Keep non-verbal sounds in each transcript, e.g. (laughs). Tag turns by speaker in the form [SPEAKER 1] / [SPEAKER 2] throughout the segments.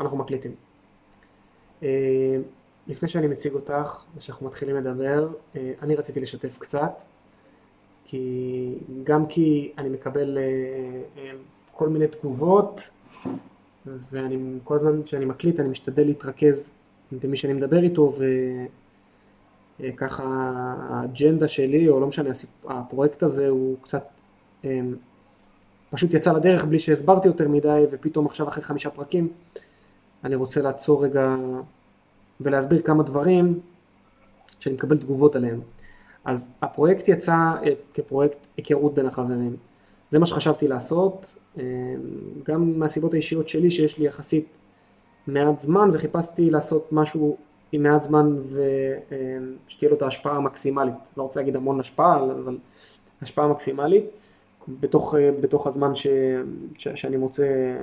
[SPEAKER 1] אנחנו מקליטים. אה, לפני שאני מציג אותך ושאנחנו מתחילים לדבר, אה, אני רציתי לשתף קצת, כי גם כי אני מקבל אה, כל מיני תגובות, ואני כל הזמן כשאני מקליט אני משתדל להתרכז במי שאני מדבר איתו, וככה האג'נדה שלי, או לא משנה, הפרויקט הזה הוא קצת פשוט יצא לדרך בלי שהסברתי יותר מדי, ופתאום עכשיו אחרי חמישה פרקים אני רוצה לעצור רגע ולהסביר כמה דברים שאני מקבל תגובות עליהם. אז הפרויקט יצא אה, כפרויקט היכרות בין החברים. זה מה שחשבתי לעשות, אה, גם מהסיבות האישיות שלי שיש לי יחסית מעט זמן וחיפשתי לעשות משהו עם מעט זמן ושתהיה לו את ההשפעה המקסימלית. לא רוצה להגיד המון השפעה, אבל השפעה מקסימלית בתוך, אה, בתוך הזמן ש, ש, שאני מוצא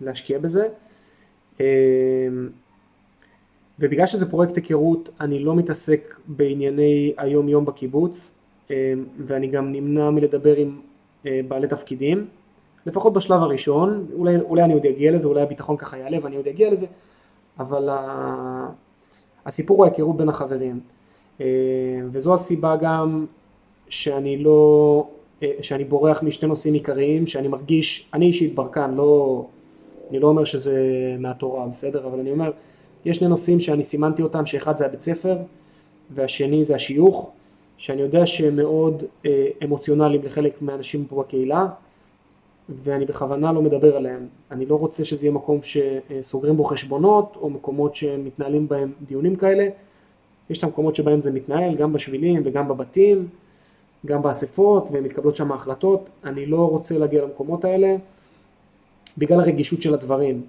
[SPEAKER 1] להשקיע בזה. אמ, ובגלל שזה פרויקט היכרות אני לא מתעסק בענייני היום יום בקיבוץ אמ, ואני גם נמנע מלדבר עם אה, בעלי תפקידים לפחות בשלב הראשון, אולי, אולי אני עוד אגיע לזה, אולי הביטחון ככה יעלה ואני עוד אגיע לזה אבל הסיפור הוא ההיכרות בין החברים אמ, וזו הסיבה גם שאני לא, אה, שאני בורח משני נושאים עיקריים שאני מרגיש, אני אישית ברקן, לא אני לא אומר שזה מהתורה, בסדר? אבל אני אומר, יש שני נושאים שאני סימנתי אותם, שאחד זה הבית ספר והשני זה השיוך, שאני יודע שהם מאוד אה, אמוציונליים לחלק מהאנשים פה בקהילה, ואני בכוונה לא מדבר עליהם. אני לא רוצה שזה יהיה מקום שסוגרים בו חשבונות, או מקומות שמתנהלים בהם דיונים כאלה. יש את המקומות שבהם זה מתנהל, גם בשבילים וגם בבתים, גם באספות, ומתקבלות שם החלטות. אני לא רוצה להגיע למקומות האלה. בגלל הרגישות של הדברים.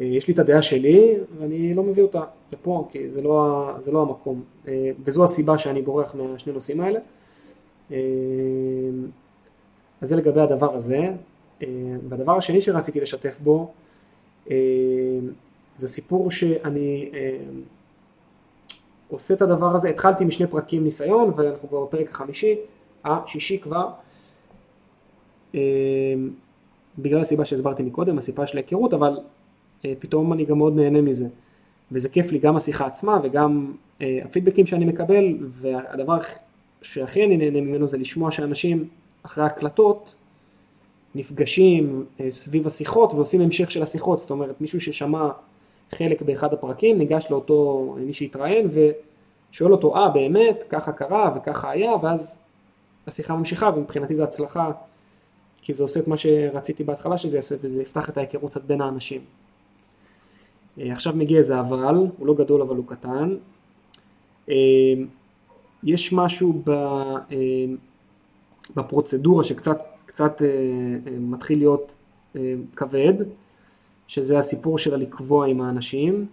[SPEAKER 1] אה, יש לי את הדעה שלי ואני לא מביא אותה לפה כי זה לא, זה לא המקום אה, וזו הסיבה שאני בורח מהשני נושאים האלה. אה, אז זה לגבי הדבר הזה. והדבר השני שרציתי לשתף בו זה סיפור שאני עושה את הדבר הזה, התחלתי משני פרקים ניסיון ואנחנו כבר בפרק החמישי, השישי כבר. בגלל הסיבה שהסברתי מקודם, הסיבה של ההיכרות, אבל אה, פתאום אני גם מאוד נהנה מזה. וזה כיף לי גם השיחה עצמה וגם אה, הפידבקים שאני מקבל, והדבר שהכי אני נהנה ממנו זה לשמוע שאנשים אחרי הקלטות נפגשים אה, סביב השיחות ועושים המשך של השיחות, זאת אומרת מישהו ששמע חלק באחד הפרקים ניגש לאותו מי שהתראיין ושואל אותו אה באמת? ככה קרה? וככה היה? ואז השיחה ממשיכה ומבחינתי זו הצלחה כי זה עושה את מה שרציתי בהתחלה שזה יעשה וזה יפתח את ההיכרות קצת בין האנשים. אה, עכשיו מגיע איזה אבל, הוא לא גדול אבל הוא קטן. אה, יש משהו אה, בפרוצדורה שקצת קצת מתחיל להיות כבד, שזה הסיפור של הלקבוע עם האנשים.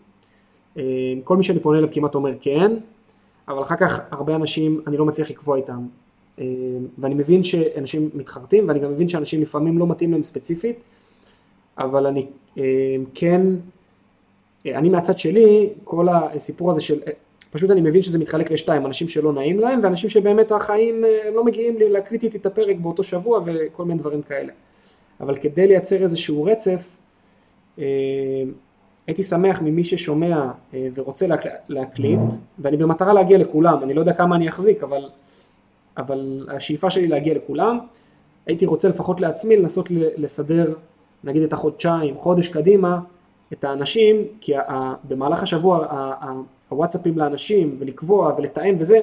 [SPEAKER 1] כל מי שאני פונה אליו כמעט אומר כן, אבל אחר כך הרבה אנשים אני לא מצליח לקבוע איתם. אה, ואני מבין שאנשים מתחרטים ואני גם מבין שאנשים לפעמים לא מתאים להם ספציפית, אבל אני אה, כן, אה, אני מהצד שלי, כל הסיפור הזה של, פשוט אני מבין שזה מתחלק לשתיים, אנשים שלא נעים להם ואנשים שבאמת החיים לא מגיעים להקליט איתי את הפרק באותו שבוע וכל מיני דברים כאלה. אבל כדי לייצר איזשהו רצף, הייתי שמח ממי ששומע ורוצה להקליט, ואני במטרה להגיע לכולם, אני לא יודע כמה אני אחזיק, אבל אבל השאיפה שלי להגיע לכולם, הייתי רוצה לפחות לעצמי לנסות לסדר נגיד את החודשיים, חודש קדימה, את האנשים, כי במהלך השבוע הוואטסאפים לאנשים ולקבוע ולתאם וזה,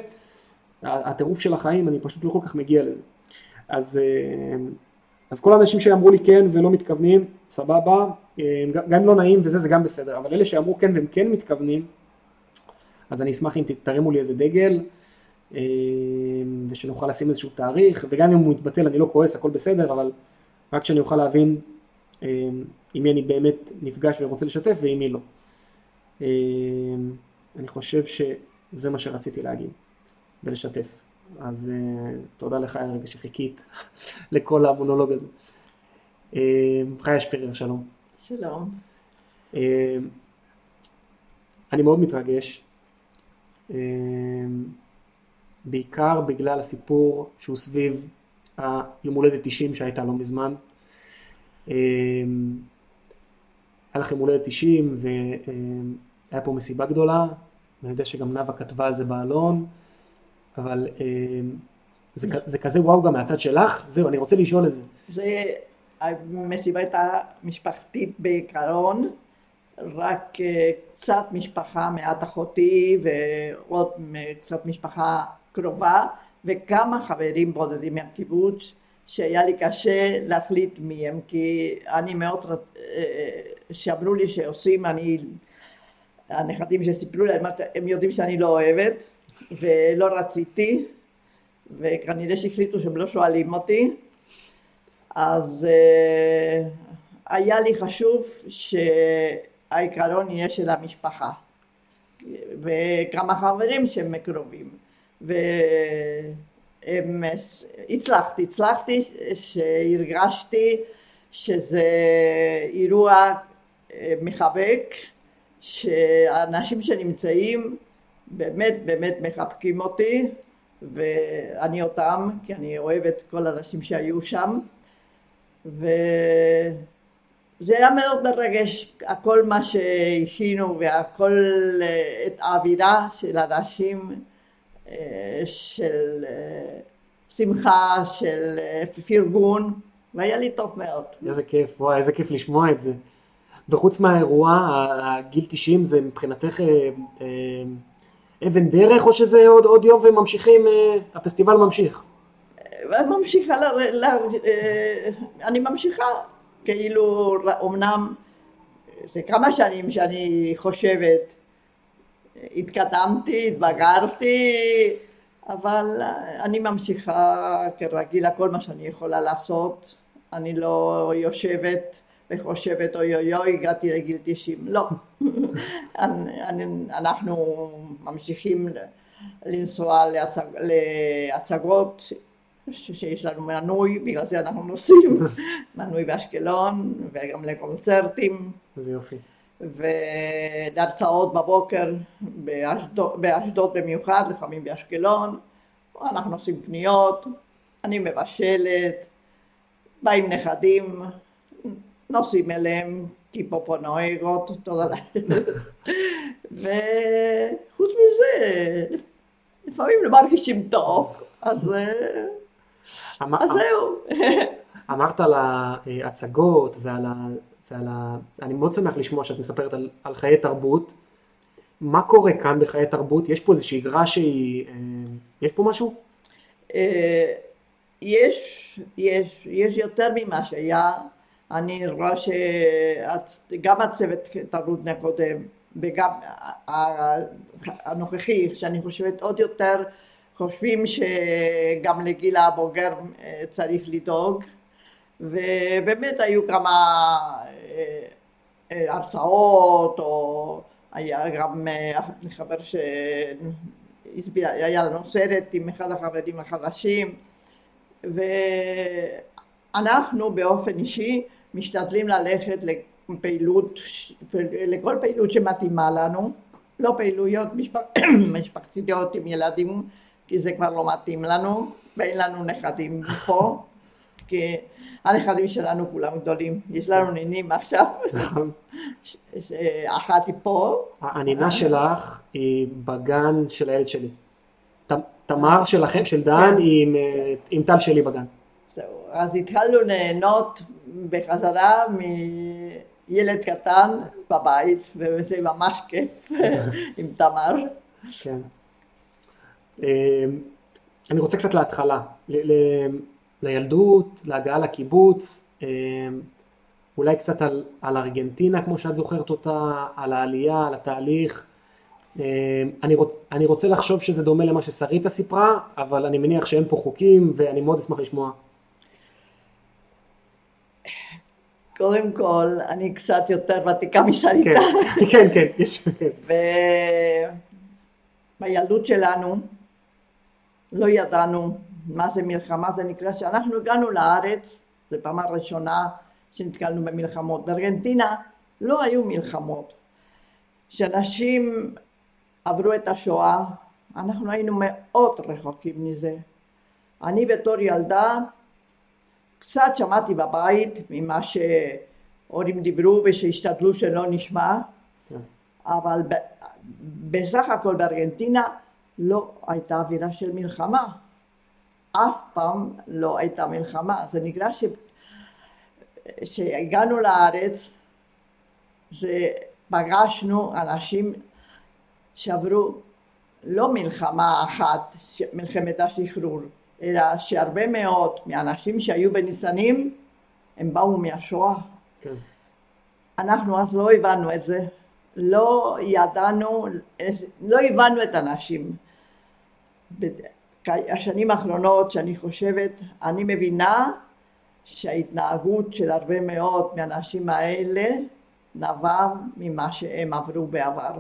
[SPEAKER 1] הטירוף של החיים, אני פשוט לא כל כך מגיע לזה. אז, אה, אז כל האנשים שאמרו לי כן ולא מתכוונים, סבבה, אה, גם אם לא נעים וזה, זה גם בסדר, אבל אלה שאמרו כן והם כן מתכוונים, אז אני אשמח אם תרימו לי איזה דגל, ושנוכל לשים איזשהו תאריך, וגם אם הוא יתבטל אני לא כועס, הכל בסדר, אבל רק שאני אוכל להבין אה, עם מי אני באמת נפגש ורוצה לשתף ועם מי לא. אה, אני חושב שזה מה שרציתי להגיד ולשתף. אז תודה לך הרגע שחיכית (laughs) לכל המונולוג הזה. חיה שפירר, שלום.
[SPEAKER 2] שלום.
[SPEAKER 1] אני מאוד מתרגש. בעיקר בגלל הסיפור שהוא סביב היום הולדת 90 שהייתה לא מזמן. אמ, לכם הולדת 90 והיה פה מסיבה גדולה, ואני יודע שגם נאוה כתבה על זה בעלון, אבל זה, זה כזה וואו גם מהצד שלך? זהו, אני רוצה לשאול את זה.
[SPEAKER 2] זה, המסיבה הייתה משפחתית בעיקרון, רק אה, קצת משפחה, מעט אחותי ועוד קצת משפחה קרובה וכמה חברים בודדים מהקיבוץ שהיה לי קשה להחליט מי הם כי אני מאוד, אה, שאמרו לי שעושים, אני, הנכדים שסיפרו להם, הם יודעים שאני לא אוהבת ולא רציתי וכנראה שהחליטו שהם לא שואלים אותי. אז uh, היה לי חשוב שהעיקרון יהיה של המשפחה וכמה חברים שהם קרובים והצלחתי, הצלחתי שהרגשתי שזה אירוע אה, מחבק שהאנשים שנמצאים באמת באמת מחבקים אותי ואני אותם, כי אני אוהבת כל האנשים שהיו שם, וזה היה מאוד מרגש, הכל מה שהכינו והכל, את האווירה של אנשים, של שמחה, של פרגון, והיה לי טוב מאוד.
[SPEAKER 1] איזה כיף, וואי, איזה כיף לשמוע את זה. וחוץ מהאירוע, הגיל 90 זה מבחינתך אה, אה, אבן דרך או שזה עוד, עוד יום וממשיכים, אה, הפסטיבל ממשיך?
[SPEAKER 2] ממשיכה, ל, ל, אה, אני ממשיכה, כאילו אמנם זה כמה שנים שאני חושבת, התקדמתי, התבגרתי, אבל אני ממשיכה כרגיל, הכל מה שאני יכולה לעשות, אני לא יושבת וחושבת אוי אוי אוי הגעתי לגיל 90, לא. (laughs) אנחנו ממשיכים לנסוע להצג, להצגות שיש לנו מנוי, בגלל זה אנחנו נוסעים, (laughs) מנוי באשקלון וגם לקונצרטים.
[SPEAKER 1] איזה יופי.
[SPEAKER 2] ולהרצאות בבוקר באשדוד, באשדוד במיוחד, לפעמים באשקלון, אנחנו עושים קניות, אני מבשלת, באים נכדים, נוסעים אליהם קיפופונויגות, תודה לאל. (laughs) וחוץ מזה, לפעמים לא מרגישים טוב, אז, אז זהו.
[SPEAKER 1] אמרת על ההצגות ועל. ועל ה... אני מאוד שמח לשמוע שאת מספרת על, על חיי תרבות. מה קורה כאן בחיי תרבות? יש פה איזו שגרה שהיא... אה, יש פה משהו?
[SPEAKER 2] אה, יש, יש, יש יותר ממה שהיה. אני רואה שגם הצוות תרבות הקודם וגם הנוכחי, שאני חושבת עוד יותר, חושבים שגם לגיל הבוגר אה, צריך לדאוג ובאמת היו כמה אה, אה, הרצאות או היה גם חבר שהיה לנו סרט עם אחד החברים החדשים ואנחנו באופן אישי משתדלים ללכת לפעילות, לכל פעילות שמתאימה לנו, לא פעילויות משפח, (coughs) משפחתיות עם ילדים, כי זה כבר לא מתאים לנו, ואין לנו נכדים פה, כי הנכדים שלנו כולם גדולים, יש לנו נינים עכשיו, נכון. אחת היא פה.
[SPEAKER 1] הנינה שלך היא בגן של הילד שלי. תמר שלכם, של דן, כן. היא עם טל שלי בגן.
[SPEAKER 2] זהו, אז התחלנו ליהנות בחזרה מילד קטן בבית, וזה ממש כיף (laughs) עם תמר. כן.
[SPEAKER 1] אמ, אני רוצה קצת להתחלה, לילדות, להגעה לקיבוץ, אמ, אולי קצת על, על ארגנטינה כמו שאת זוכרת אותה, על העלייה, על התהליך. אמ, אני, רוצ, אני רוצה לחשוב שזה דומה למה ששריטה סיפרה, אבל אני מניח שאין פה חוקים ואני מאוד אשמח לשמוע.
[SPEAKER 2] קודם כל, אני קצת יותר ותיקה משריטה.
[SPEAKER 1] כן, (laughs) כן, כן, יש...
[SPEAKER 2] ובילדות שלנו לא ידענו מה זה מלחמה, זה נקרא שאנחנו הגענו לארץ, זו פעם הראשונה שנתקלנו במלחמות. בארגנטינה לא היו מלחמות. כשאנשים עברו את השואה, אנחנו היינו מאוד רחוקים מזה. אני בתור ילדה קצת שמעתי בבית ממה הורים דיברו ושהשתדלו שלא נשמע,
[SPEAKER 1] כן.
[SPEAKER 2] אבל ב, בסך הכל בארגנטינה לא הייתה אווירה של מלחמה. אף פעם לא הייתה מלחמה. זה נקרא ש... שהגענו לארץ, זה פגשנו אנשים שעברו לא מלחמה אחת, מלחמת השחרור, אלא שהרבה מאוד מהאנשים שהיו בניצנים הם באו מהשואה.
[SPEAKER 1] כן.
[SPEAKER 2] אנחנו אז לא הבנו את זה, לא ידענו, לא הבנו את האנשים. השנים האחרונות שאני חושבת, אני מבינה שההתנהגות של הרבה מאוד מהאנשים האלה נבע ממה שהם עברו בעבר,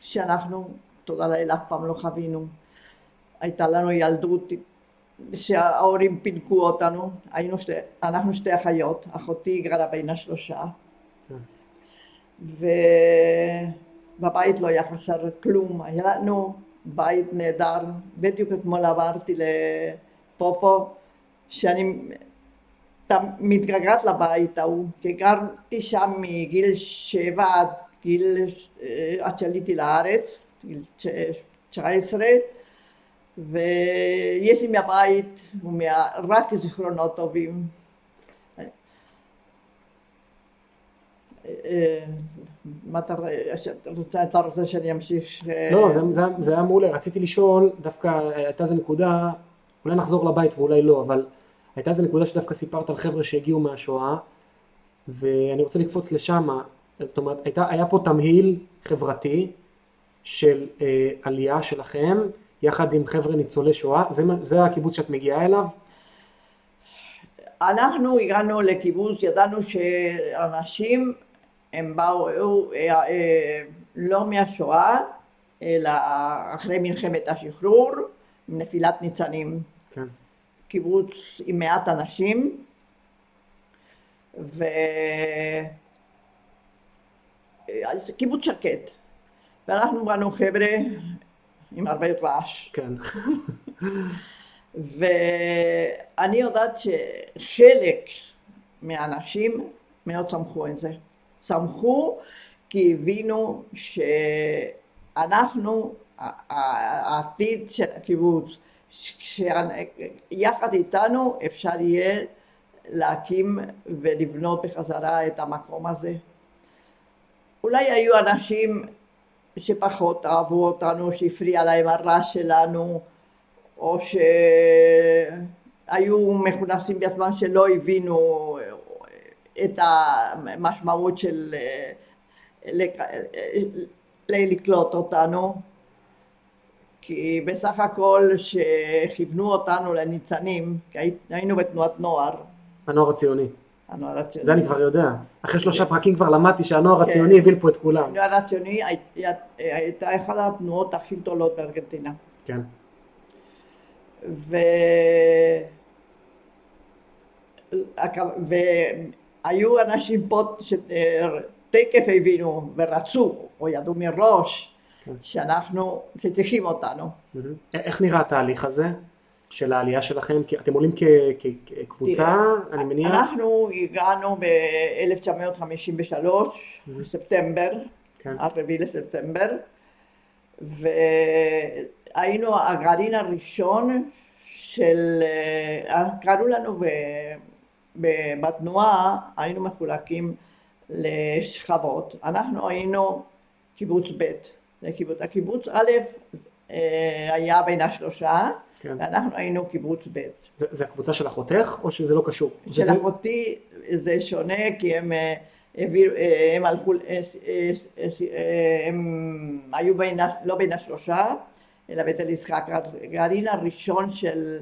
[SPEAKER 2] שאנחנו, תודה לאל, אף פעם לא חווינו. הייתה לנו ילדות שההורים פינקו אותנו, היינו שתי, אנחנו שתי אחיות, אחותי גרה בין השלושה, ובבית לא היה חסר כלום, היה לנו בית נהדר, בדיוק אתמול עברתי לפופו, שאני מתגעגעת לבית ההוא, כי גרתי שם מגיל שבע עד גיל, אה, עד שעליתי לארץ, גיל תשע עשרה, ויש לי מהבית רק זיכרונות טובים. אה, מה אתה, אתה רוצה שאני אמשיך?
[SPEAKER 1] לא, זה, זה, זה היה מעולה, רציתי לשאול, דווקא הייתה איזה נקודה, אולי נחזור לבית ואולי לא, אבל הייתה איזה נקודה שדווקא סיפרת על חבר'ה שהגיעו מהשואה, ואני רוצה לקפוץ לשם, זאת אומרת, הייתה, היה פה תמהיל חברתי של אה, עלייה שלכם, יחד עם חבר'ה ניצולי שואה, זה, זה הקיבוץ שאת מגיעה אליו?
[SPEAKER 2] אנחנו הגענו לקיבוץ, ידענו שאנשים הם באו אה, אה, לא מהשואה, אלא אחרי מלחמת השחרור, נפילת ניצנים.
[SPEAKER 1] כן.
[SPEAKER 2] קיבוץ עם מעט אנשים, ו... קיבוץ שקט. ואנחנו באנו חבר'ה עם הרבה רעש.
[SPEAKER 1] כן. (laughs)
[SPEAKER 2] ואני יודעת שחלק מהאנשים מאוד שמחו את זה. שמחו כי הבינו שאנחנו העתיד של הקיבוץ, שיחד איתנו אפשר יהיה להקים ולבנות בחזרה את המקום הזה. אולי היו אנשים שפחות אהבו אותנו, שהפריע להם הרעש שלנו, או שהיו מכונסים בעצמם שלא הבינו את המשמעות של לקלוט אותנו, כי בסך הכל שכיוונו אותנו לניצנים, כי היינו בתנועת נוער.
[SPEAKER 1] הנוער הציוני.
[SPEAKER 2] הנוער הציוני.
[SPEAKER 1] זה אני כבר יודע. אחרי שלושה. פרקים כבר למדתי שהנוער כן. הציוני הביא פה את כולם.
[SPEAKER 2] הנוער הציוני הייתה אחת התנועות הכי גדולות בארגנטינה.
[SPEAKER 1] כן.
[SPEAKER 2] ו... והיו אנשים פה שתקף הבינו ורצו או ידעו מראש כן. שאנחנו, שצריכים אותנו.
[SPEAKER 1] איך נראה התהליך הזה? של העלייה שלכם? כי אתם עולים כקבוצה, אני מניח?
[SPEAKER 2] אנחנו הגענו ב-1953, בספטמבר, כן. הרביעי לספטמבר, והיינו הגרעין הראשון של, אה, קראו לנו בתנועה, היינו מחולקים לשכבות. אנחנו היינו קיבוץ ב', הקיבוץ א' אה, היה בין השלושה כן. ואנחנו היינו קיבוץ ב'.
[SPEAKER 1] זה, זה הקבוצה של אחותך או שזה לא קשור?
[SPEAKER 2] של שזה... אחותי זה שונה כי הם אה, העבירו, אה, הם הלכו, הם היו בין, לא בין השלושה אלא בית אל יצחק. הגרעין הראשון של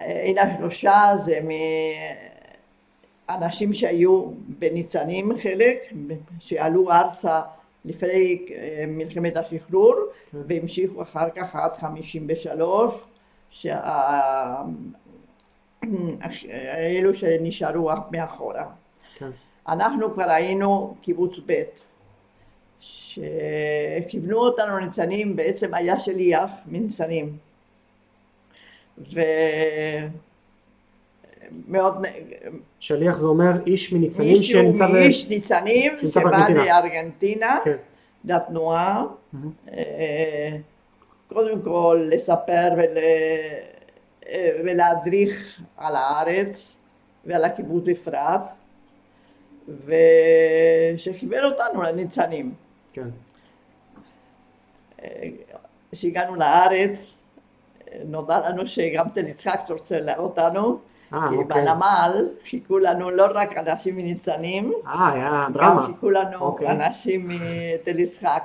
[SPEAKER 2] בין השלושה זה מאנשים שהיו בניצנים חלק, שעלו ארצה לפני אה, מלחמת השחרור כן. והמשיכו אחר כך עד חמישים ושלוש אלו שנשארו מאחורה. כן. אנחנו כבר היינו קיבוץ ב' שכיוונו אותנו ניצנים, בעצם היה שליח מניצנים. מאוד,
[SPEAKER 1] שליח זה אומר איש מניצנים שנמצא ב...
[SPEAKER 2] מאיש ניצנים שבא. לארגנטינה,
[SPEAKER 1] כן.
[SPEAKER 2] לתנועה. אה, קודם כל לספר ול, אה, ולהדריך על הארץ ועל הקיבוץ בפרט, ושחיבר אותנו לניצנים.
[SPEAKER 1] כן.
[SPEAKER 2] כשהגענו לארץ, נודע לנו שגם תל יצחק רוצה לראות אותנו,
[SPEAKER 1] אה,
[SPEAKER 2] כי
[SPEAKER 1] אוקיי.
[SPEAKER 2] בנמל חיכו לנו לא רק אנשים מניצנים,
[SPEAKER 1] אה, היה
[SPEAKER 2] גם
[SPEAKER 1] דרמה.
[SPEAKER 2] חיכו לנו
[SPEAKER 1] אוקיי.
[SPEAKER 2] אנשים מתל יצחק.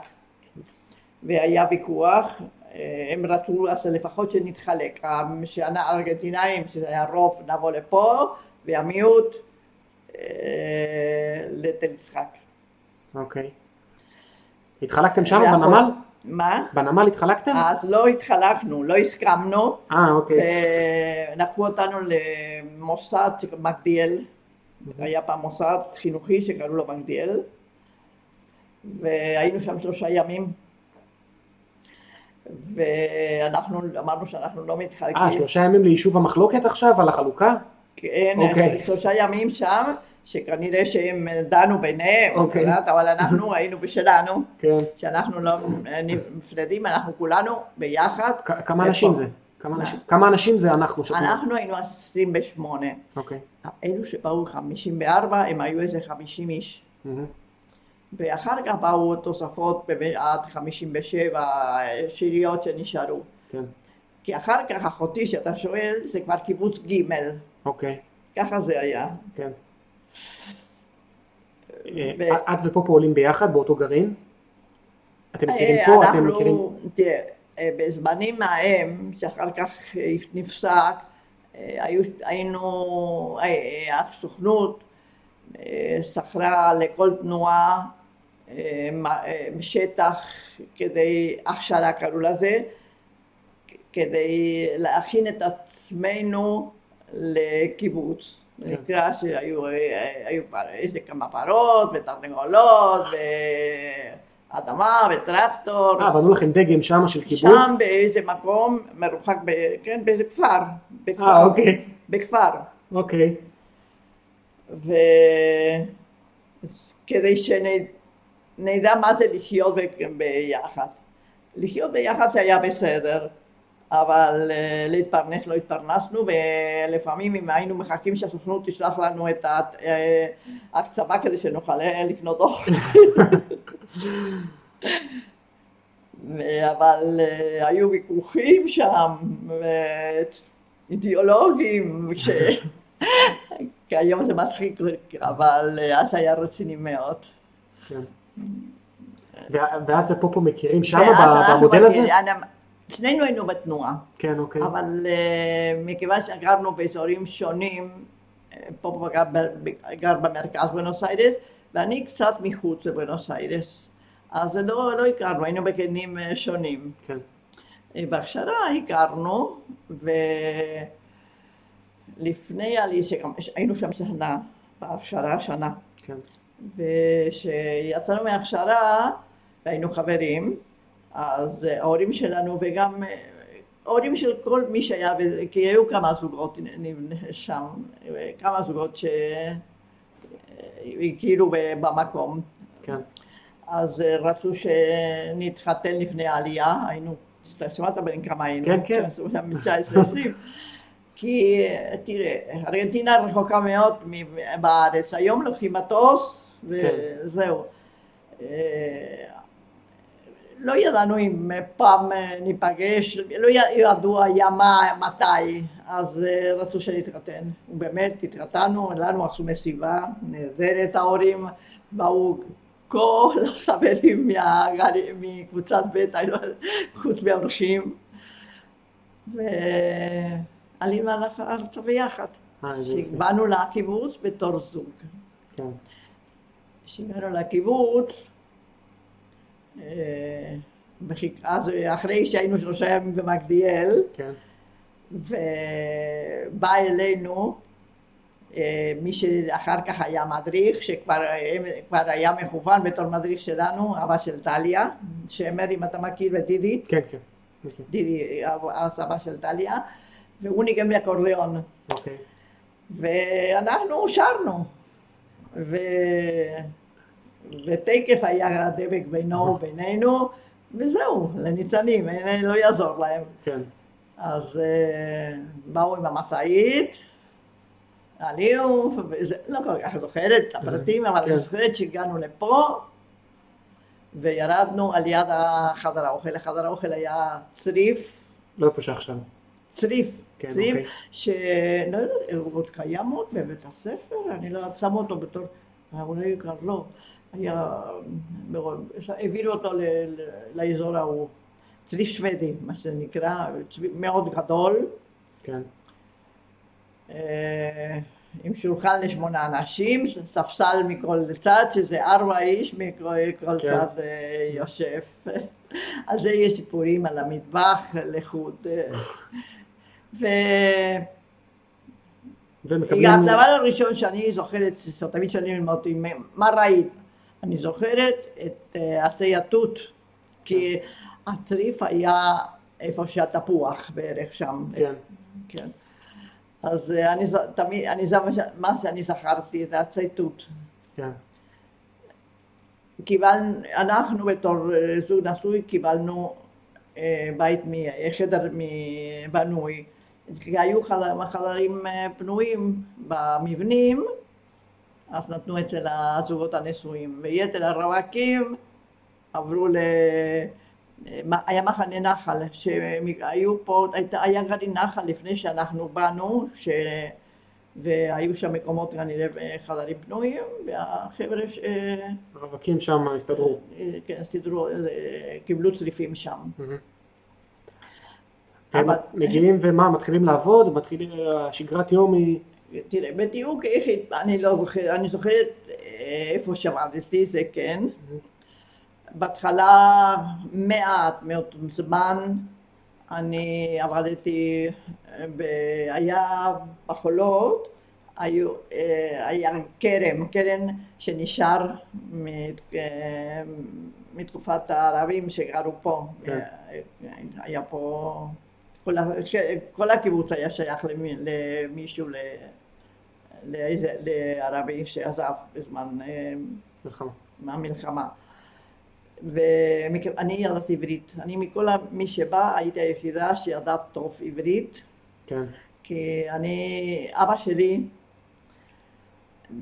[SPEAKER 2] והיה ויכוח, אה, הם רצו אז לפחות שנתחלק, הארגנטינאים, שזה היה רוב, נבוא לפה, והמיעוט אה, לתל יצחק.
[SPEAKER 1] אוקיי. התחלקתם שם בנמל?
[SPEAKER 2] מה?
[SPEAKER 1] בנמל התחלקתם?
[SPEAKER 2] אז לא התחלקנו, לא הסכמנו,
[SPEAKER 1] אה, אוקיי.
[SPEAKER 2] לקחו אותנו למוסד מגדיאל, היה פעם מוסד חינוכי שקראו לו מגדיאל, והיינו שם שלושה ימים. ואנחנו אמרנו שאנחנו לא מתחלקים.
[SPEAKER 1] אה, שלושה ימים ליישוב המחלוקת עכשיו על החלוקה?
[SPEAKER 2] כן,
[SPEAKER 1] אוקיי.
[SPEAKER 2] שלושה ימים שם, שכנראה שהם דנו ביניהם,
[SPEAKER 1] אוקיי.
[SPEAKER 2] את יודעת, אבל אנחנו (laughs) היינו בשלנו,
[SPEAKER 1] כן.
[SPEAKER 2] שאנחנו לא נפרדים, אנחנו כולנו ביחד.
[SPEAKER 1] כ- כמה אנשים זה? כמה אנשים- כמה אנשים זה אנחנו? שאת אומרת?
[SPEAKER 2] אנחנו היינו 28.
[SPEAKER 1] אוקיי.
[SPEAKER 2] אלו שבאו 54 הם היו איזה 50 איש.
[SPEAKER 1] מהמם.
[SPEAKER 2] ואחר כך באו תוספות עד 57 שיריות שנשארו.
[SPEAKER 1] כן.
[SPEAKER 2] כי אחר כך אחותי שאתה שואל זה כבר קיבוץ ג'
[SPEAKER 1] אוקיי.
[SPEAKER 2] ככה זה היה.
[SPEAKER 1] כן.
[SPEAKER 2] ו-
[SPEAKER 1] את ופופו עולים ביחד באותו גרעין? אתם מכירים פה?
[SPEAKER 2] אה,
[SPEAKER 1] אתם מכירים?
[SPEAKER 2] תראה, אה, בזמנים ההם, שאחר כך אה, נפסק, אה, היינו, אה, הסוכנות אה, שכרה לכל תנועה אה, אה, שטח כדי, הכשרה קראו לזה, כדי להכין את עצמנו לקיבוץ. זה
[SPEAKER 1] כן.
[SPEAKER 2] נקרא שהיו אה, איזה כמה פרות ותרנגולות ואדמה וטרקטור.
[SPEAKER 1] אה, בנו לכם דגם שמה של קיבוץ?
[SPEAKER 2] שם באיזה מקום מרוחק, ב, כן, באיזה כפר.
[SPEAKER 1] אה, אוקיי.
[SPEAKER 2] בכפר.
[SPEAKER 1] אוקיי.
[SPEAKER 2] וכדי שנדע מה זה לחיות ביחד. לחיות ביחד זה היה בסדר, אבל אה, להתפרנס לא התפרנסנו, ולפעמים אם היינו מחכים שהסוכנות תשלח לנו את אה, ההקצבה כדי שנוכל אה, לקנות אוכל. אבל אה, היו ויכוחים שם, אידיאולוגיים, היום זה מצחיק, אבל אה, אז היה רציני מאוד.
[SPEAKER 1] כן. ואת ופופו מכירים שם במודל הזה?
[SPEAKER 2] שנינו היינו בתנועה,
[SPEAKER 1] כן, אוקיי.
[SPEAKER 2] אבל אה, מכיוון שגרנו באזורים שונים, אה, פה גר, גר במרכז בונוס איירס, ואני קצת מחוץ לבונוס איירס, אז לא, לא הכרנו, היינו בגנים אה, שונים.
[SPEAKER 1] כן.
[SPEAKER 2] בהכשרה הכרנו, ולפני עלי, שגם היינו שם שנה, בהכשרה שנה,
[SPEAKER 1] כן.
[SPEAKER 2] וכשיצאנו מההכשרה והיינו חברים, אז אה, ההורים שלנו וגם אה, ההורים של כל מי שהיה, כי היו כמה זוגות שם, אה, כמה זוגות שהכירו במקום,
[SPEAKER 1] כן.
[SPEAKER 2] אז רצו שנתחתן לפני העלייה, היינו, שמעת בין כמה היינו?
[SPEAKER 1] כן, כן.
[SPEAKER 2] 19-20. כי אה, תראה, ארגנטינה רחוקה מאוד בארץ, היום לוקחים מטוס וזהו. אה, לא ידענו אם פעם אה, ניפגש, לא ידעו היה מה, מתי, אז אה, רצו שנתחתן. ובאמת התחתנו, לנו עשו מסיבה נהדרת ההורים, באו כל החברים מקבוצת ב', היו- חוץ מהאורחים, ועלינו ארצה ביחד.
[SPEAKER 1] אה.
[SPEAKER 2] כשבאנו לקיבוץ בתור זוג.
[SPEAKER 1] כן.
[SPEAKER 2] כשהגענו לקיבוץ, אה, אז אחרי שהיינו שלושה ימים במגדיאל,
[SPEAKER 1] כן.
[SPEAKER 2] ובא אלינו אה, מי שאחר כך היה מדריך, שכבר כבר היה מכוון בתור מדריך שלנו, אבא של טליה, שמר אם אתה מכיר את דידי,
[SPEAKER 1] כן, כן.
[SPEAKER 2] דידי אז אבא של טליה, והוא ניגן באקורדיאון.
[SPEAKER 1] אוקיי.
[SPEAKER 2] ואנחנו שרנו. ו... ותקף היה דבק בינו ובינינו, וזהו, לניצנים, לא יעזור להם.
[SPEAKER 1] כן.
[SPEAKER 2] אז uh, באו עם המשאית, עלינו, וזה, לא כל כך זוכרת את הפרטים, אבל
[SPEAKER 1] כן.
[SPEAKER 2] אני זוכרת שהגענו לפה, וירדנו על יד החדר האוכל. החדר האוכל היה צריף,
[SPEAKER 1] לא איפה שעכשיו.
[SPEAKER 2] צריף,
[SPEAKER 1] כן,
[SPEAKER 2] צריף,
[SPEAKER 1] אוקיי.
[SPEAKER 2] שלא יודעת, הוא עוד קיים עוד בבית הספר, אני לא יודעת, שמו אותו בתור, אה, אולי כבר לא, היה, העבירו אותו ל- לאזור ההוא, צריף שוודי, מה שזה נקרא, צריף מאוד גדול,
[SPEAKER 1] כן.
[SPEAKER 2] אה, עם שולחן לשמונה אנשים, ספסל מכל צד, שזה ארבע איש מכל כל
[SPEAKER 1] כן.
[SPEAKER 2] צד אה, יושב. (laughs) על זה יש סיפורים על המטבח לחוד. אה, והדבר
[SPEAKER 1] ומקבלים...
[SPEAKER 2] הראשון שאני זוכרת, שתמיד שואלים אותי, מה ראית? אני זוכרת את אה, עצי התות, כי הצריף היה איפה שהתפוח בערך שם.
[SPEAKER 1] כן.
[SPEAKER 2] כן. אז אה, אני תמיד, אני זה מה שאני זכרתי, זה עצי תות.
[SPEAKER 1] כן.
[SPEAKER 2] קיבלנו, אנחנו בתור אה, זוג נשוי קיבלנו בית, חדר בנוי, היו חדר- חדרים פנויים במבנים, אז נתנו אצל הזוגות הנשואים, ויתר הרווקים עברו ל... אה, היה מחנה נחל, שהיו פה, היה גרעין נחל לפני שאנחנו באנו, ש... והיו שם מקומות כנראה חדרים פנויים, והחבר'ה ש...
[SPEAKER 1] הרווקים שם הסתדרו.
[SPEAKER 2] כן, הסתדרו, אה, קיבלו צריפים שם.
[SPEAKER 1] מהמם.
[SPEAKER 2] אבל-
[SPEAKER 1] מגיעים ומה, מתחילים לעבוד, מתחילים, השגרת יום היא...
[SPEAKER 2] תראה, בדיוק איך, אני לא זוכרת, אני זוכרת אה, איפה שעבדתי, זה כן. בהתחלה מעט מאוד זמן, אני עבדתי, אה, ב... היה בחולות, היו, אה, היה כרם, קרן שנשאר מת- מתקופת הערבים שגרו פה,
[SPEAKER 1] כן.
[SPEAKER 2] היה פה, כל, ה- כל הקיבוץ היה שייך למי, למישהו, ל- לאיזה, לערבי שעזב בזמן אה,
[SPEAKER 1] מלחמה.
[SPEAKER 2] מהמלחמה. ואני ידעתי עברית, אני מכל מי שבא הייתי היחידה שידעת טוב עברית,
[SPEAKER 1] כן.
[SPEAKER 2] כי אני, אבא שלי,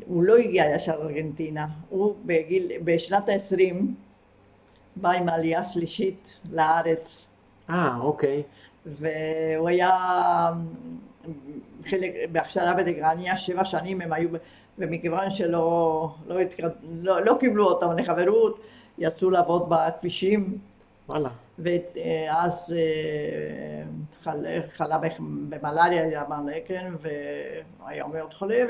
[SPEAKER 2] הוא לא הגיע ישר לארגנטינה, הוא בגיל, בשנת ה-20 בא עם העלייה השלישית לארץ,
[SPEAKER 1] אה, אוקיי.
[SPEAKER 2] והוא היה חלק, בהכשרה בדגרניה, שבע שנים הם היו, ומכיוון שלא לא, התקד... לא, לא קיבלו אותם לחברות, יצאו לעבוד בכבישים,
[SPEAKER 1] וואלה.
[SPEAKER 2] ואז אה, חל, חלה במלאריה, היה מלא, כן, והיה מאוד חולה,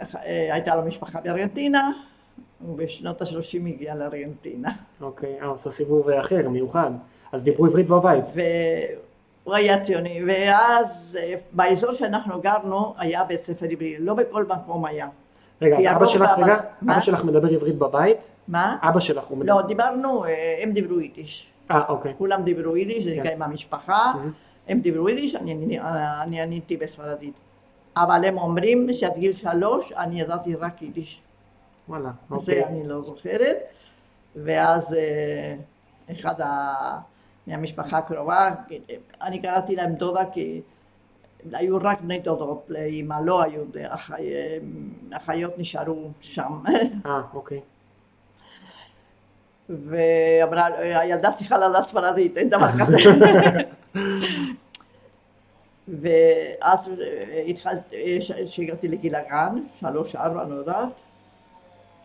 [SPEAKER 2] והייתה לו משפחה בארגנטינה, ובשנות ה-30 הגיע לארגנטינה.
[SPEAKER 1] אוקיי. אה, עושה סיבוב אחר, מיוחד. אז דיברו עברית בבית.
[SPEAKER 2] והוא היה ציוני, ואז אה, באזור שאנחנו גרנו היה בית ספר עברי, לא בכל מקום היה.
[SPEAKER 1] רגע, אז אבא שלך, רגע,
[SPEAKER 2] מה?
[SPEAKER 1] אבא שלך מדבר עברית בבית?
[SPEAKER 2] מה?
[SPEAKER 1] אבא שלך הוא מדבר...
[SPEAKER 2] לא, דיברנו, אה, הם דיברו יידיש.
[SPEAKER 1] אה, אוקיי.
[SPEAKER 2] כולם דיברו יידיש, זה
[SPEAKER 1] כן.
[SPEAKER 2] עם המשפחה,
[SPEAKER 1] Mhm.
[SPEAKER 2] הם דיברו יידיש, אני- עניתי בספרדית. אבל הם אומרים שעד גיל שלוש אני ידעתי רק יידיש.
[SPEAKER 1] וואלה,
[SPEAKER 2] זה
[SPEAKER 1] אוקיי.
[SPEAKER 2] אני לא זוכרת. ואז אה, אחד ה- מהמשפחה הקרובה, אני קראתי להם דודה כי היו רק בני דודות לאמא, לא היו, אחי- אחיות נשארו שם.
[SPEAKER 1] אה, אוקיי.
[SPEAKER 2] ואמרה, הילדה צריכה לדעת ספרדית, אין דבר כזה. ואז התחלתי, כשהגעתי לגיל הגן, שלוש, ארבע, אני לא יודעת,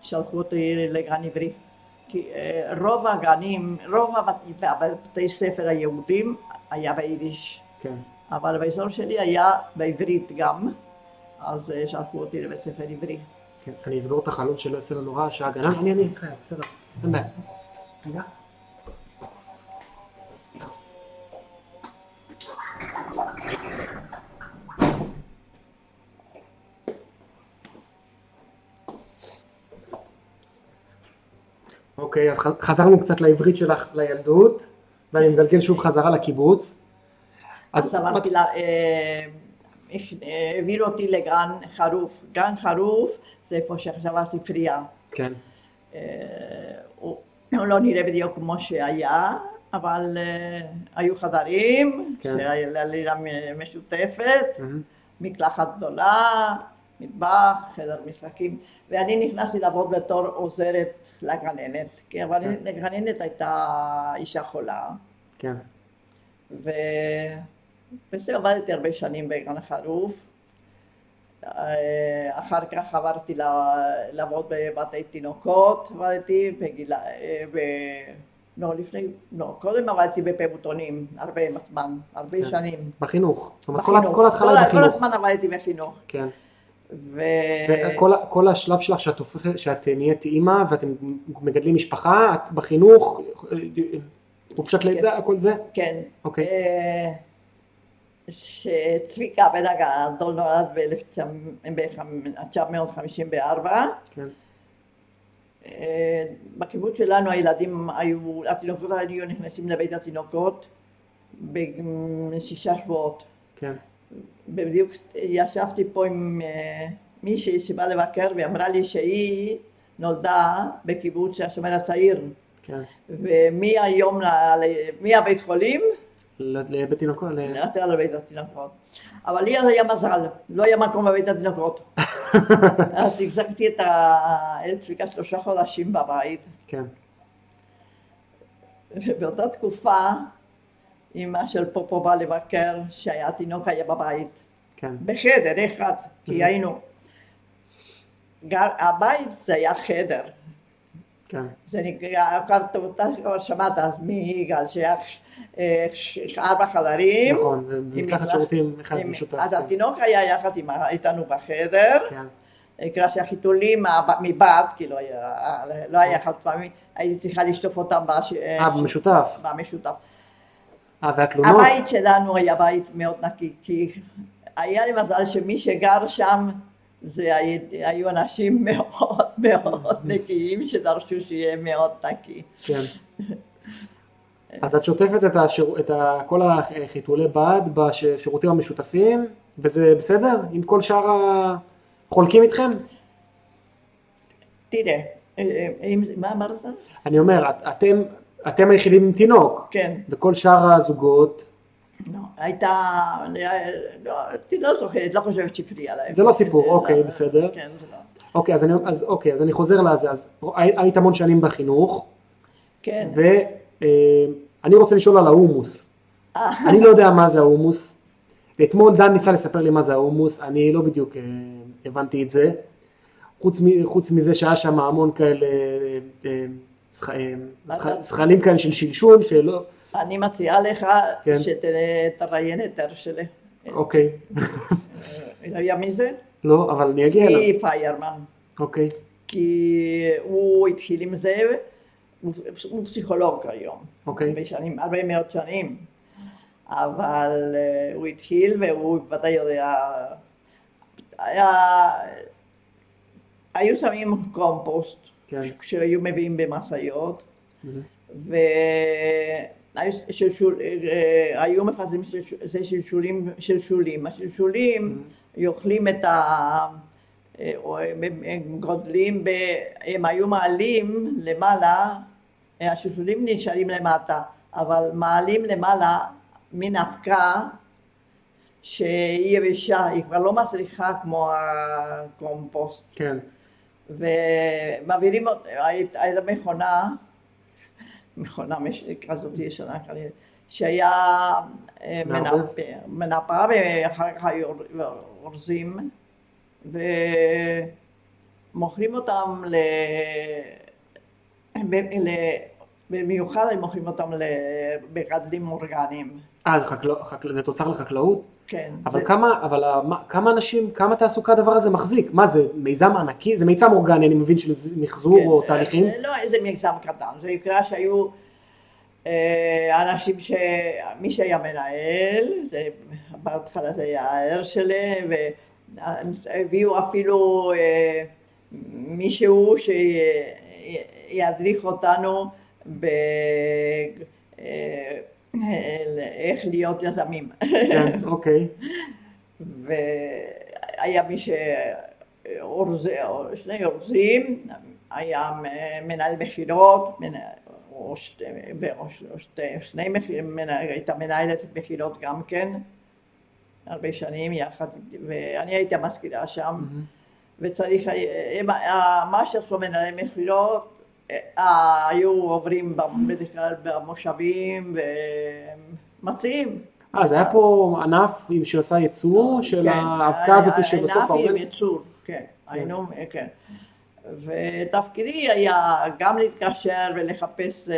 [SPEAKER 2] שלחו אותי לגן עברי. כי אה, רוב הגנים, רוב הבת- בתי ספר היהודים היה ביידיש,
[SPEAKER 1] כן.
[SPEAKER 2] אבל באזור שלי היה בעברית גם, אז אה, שלחו אותי לבית ספר עברי.
[SPEAKER 1] כן. אני אסגור את החלון שלא יעשה לנו רעש, הגנן, אני, אני, בסדר. אין בעיה. אוקיי, אז חזרנו קצת לעברית שלך לילדות, ואני מגלגל שוב חזרה לקיבוץ.
[SPEAKER 2] אז אמרתי לה, אה, העבירו אותי לגן חרוף. גן חרוף זה איפה שעכשיו הספרייה.
[SPEAKER 1] כן,
[SPEAKER 2] אה, הוא לא נראה בדיוק כמו שהיה, אבל אה, היו חדרים,
[SPEAKER 1] כן.
[SPEAKER 2] שהיה לילה משותפת. מקלחת גדולה, מטבח, חדר משחקים, ואני נכנסתי לעבוד בתור עוזרת לגננת, כי אבל הגננת הייתה אישה חולה,
[SPEAKER 1] כן,
[SPEAKER 2] ו... וזהו, עבדתי הרבה שנים בגן החרוף. אה, אחר כך עברתי לעבוד בבתי תינוקות, עבדתי בגיל... אה, ב... לא, לפני... לא, קודם עבדתי בפעוטונים, הרבה זמן, הרבה
[SPEAKER 1] כן.
[SPEAKER 2] שנים.
[SPEAKER 1] בחינוך. זאת אומרת, כל
[SPEAKER 2] בחינוך.
[SPEAKER 1] ההתחלה היא
[SPEAKER 2] כל
[SPEAKER 1] בחינוך.
[SPEAKER 2] הזמן עבדתי בחינוך.
[SPEAKER 1] כן.
[SPEAKER 2] ו...
[SPEAKER 1] וכל כל השלב שלך שאת הופכת, שאת נהיית אימא ואתם מגדלים משפחה, את בחינוך, חופשת לידה, הכל זה?
[SPEAKER 2] כן.
[SPEAKER 1] אוקיי.
[SPEAKER 2] אה, שצביקה בן הגדול נולד ב-1954.
[SPEAKER 1] כן.
[SPEAKER 2] אה, בקיבוץ שלנו הילדים היו, התינוקות היו נכנסים לבית התינוקות בשישה שבועות.
[SPEAKER 1] כן.
[SPEAKER 2] בדיוק ישבתי פה עם אה, מישהי שבאה לבקר ואמרה לי שהיא נולדה בקיבוץ השומר הצעיר
[SPEAKER 1] כן.
[SPEAKER 2] ומהיום, ל- ל- מהבית חולים
[SPEAKER 1] ל- לבית תינוקות, ל-
[SPEAKER 2] נסעה לבית התינוקות. אבל לי היה מזל, לא היה מקום בבית התינוקות. (laughs) אז החזקתי את ה- את צביקה שלושה חודשים בבית.
[SPEAKER 1] כן.
[SPEAKER 2] ובאותה תקופה אמא של פופו באה לבקר שהיה תינוק היה בבית.
[SPEAKER 1] כן.
[SPEAKER 2] בחדר אחד, כי היינו... גר, הבית זה היה חדר.
[SPEAKER 1] כן.
[SPEAKER 2] זה נקרא, כבר שמעת אז מיגאל, שהיה אה, ארבע חדרים.
[SPEAKER 1] נכון, מקלחת- שירותים אחד משותף.
[SPEAKER 2] אז
[SPEAKER 1] כן.
[SPEAKER 2] התינוק היה יחד איתנו בחדר,
[SPEAKER 1] כן.
[SPEAKER 2] נקרא שהחיתולים מבעד, כי לא היה, לא היה חד פעמי, הייתי צריכה לשטוף אותם בש-
[SPEAKER 1] אה, במשותף.
[SPEAKER 2] במשותף.
[SPEAKER 1] אה, והתלונות?
[SPEAKER 2] הבית שלנו היה בית מאוד נקי, כי היה לי מזל שמי שגר שם זה הי- היו אנשים (laughs) מאוד מאוד נקיים שדרשו שיהיה מאוד נקי.
[SPEAKER 1] כן. אז את שוטפת את, השיר... את ה... כל החיתולי בד בשירותים המשותפים, וזה בסדר? עם כל שאר החולקים איתכם?
[SPEAKER 2] תראה, אה, אם זה- מה אמרת?
[SPEAKER 1] אני אומר, את, אתם, אתם היחידים עם תינוק,
[SPEAKER 2] כן,
[SPEAKER 1] וכל שאר הזוגות,
[SPEAKER 2] לא, הייתה, לא, לא זוכרת, לא חושבת שהפריע להם.
[SPEAKER 1] זה לא סיפור, אוקיי, בסדר.
[SPEAKER 2] כן, זה לא.
[SPEAKER 1] אוקיי, אז אני, אז, אוקיי, אז אני חוזר לזה, אז הי- היית המון שנים בחינוך,
[SPEAKER 2] כן.
[SPEAKER 1] ואני רוצה לשאול על ההומוס.
[SPEAKER 2] אה,
[SPEAKER 1] אני לא יודע מה זה ההומוס. ואתמול דן ניסה לספר לי מה זה ההומוס, אני לא בדיוק אה, הבנתי את זה. חוץ, מ, חוץ מזה שהיה שם המון כאלה, אה, אה, זכלים כאלה של שלשול, שלא,
[SPEAKER 2] אני מציעה לך
[SPEAKER 1] כן.
[SPEAKER 2] שתראיין את הרשלה.
[SPEAKER 1] אוקיי,
[SPEAKER 2] היה מי זה?
[SPEAKER 1] לא, אבל אני אגיע אליו,
[SPEAKER 2] צבי פיירמן.
[SPEAKER 1] אוקיי,
[SPEAKER 2] כי הוא התחיל עם זה, הוא, פסיכולוג היום,
[SPEAKER 1] אוקיי,
[SPEAKER 2] הרבה שנים, הרבה מאוד שנים, אבל אה, הוא התחיל והוא ודאי יודע, היה, היו שמים קומפוסט,
[SPEAKER 1] כן,
[SPEAKER 2] שהיו מביאים במשאיות, והיו אה, מפזרים זה שלשולים, שלשולים, השלשולים אוכלים את ה... אה, או הם הם גודלים, ב, הם היו מעלים למעלה, אה, השלשולים נשארים למטה, אבל מעלים למעלה מן אבקה שהיא יבשה, היא כבר לא מסריחה כמו הקומפוסט.
[SPEAKER 1] כן,
[SPEAKER 2] ומעבירים, הייתה מכונה, מכונה כזאת ישנה כנראה, שהיה אה? מנפה, ואחר כך היו אור- אורזים ומוכרים אותם ל... במיוחד הם מוכרים אותם למגדלים אורגניים,
[SPEAKER 1] אה, זה תוצר לחקלאות?
[SPEAKER 2] כן.
[SPEAKER 1] אבל
[SPEAKER 2] זה-
[SPEAKER 1] כמה, אבל כמה אנשים, כמה תעסוקה הדבר הזה מחזיק? מה זה, מיזם ענקי? זה מיזם אורגני, אני מבין של מחזור
[SPEAKER 2] כן,
[SPEAKER 1] או תהליכים?
[SPEAKER 2] אה, לא איזה מגזם קטן, זה נקרא שהיו אה, אנשים ש... מי שהיה מנהל, זה, בהתחלה זה היה הרשלה, והביאו אפילו אה, מישהו שידריך אותנו ב... אה, איך להיות יזמים.
[SPEAKER 1] כן, אוקיי,
[SPEAKER 2] והיה מי שאורז... שני אורזים, היה מנהל מכירות. או שתי, שני מכירות, הייתה מנהלת מכירות גם כן, הרבה שנים יחד, ואני הייתי המזכירה שם, וצריך, מה שעשו מנהלי מכירות, היו עוברים בדרך כלל במושבים ומציעים.
[SPEAKER 1] אה, זה היה פה ענף שעושה ייצור של האבקה הזאת שבסוף
[SPEAKER 2] העובד? ענף עם ייצור, כן, היינו, כן. ותפקידי היה גם להתקשר ולחפש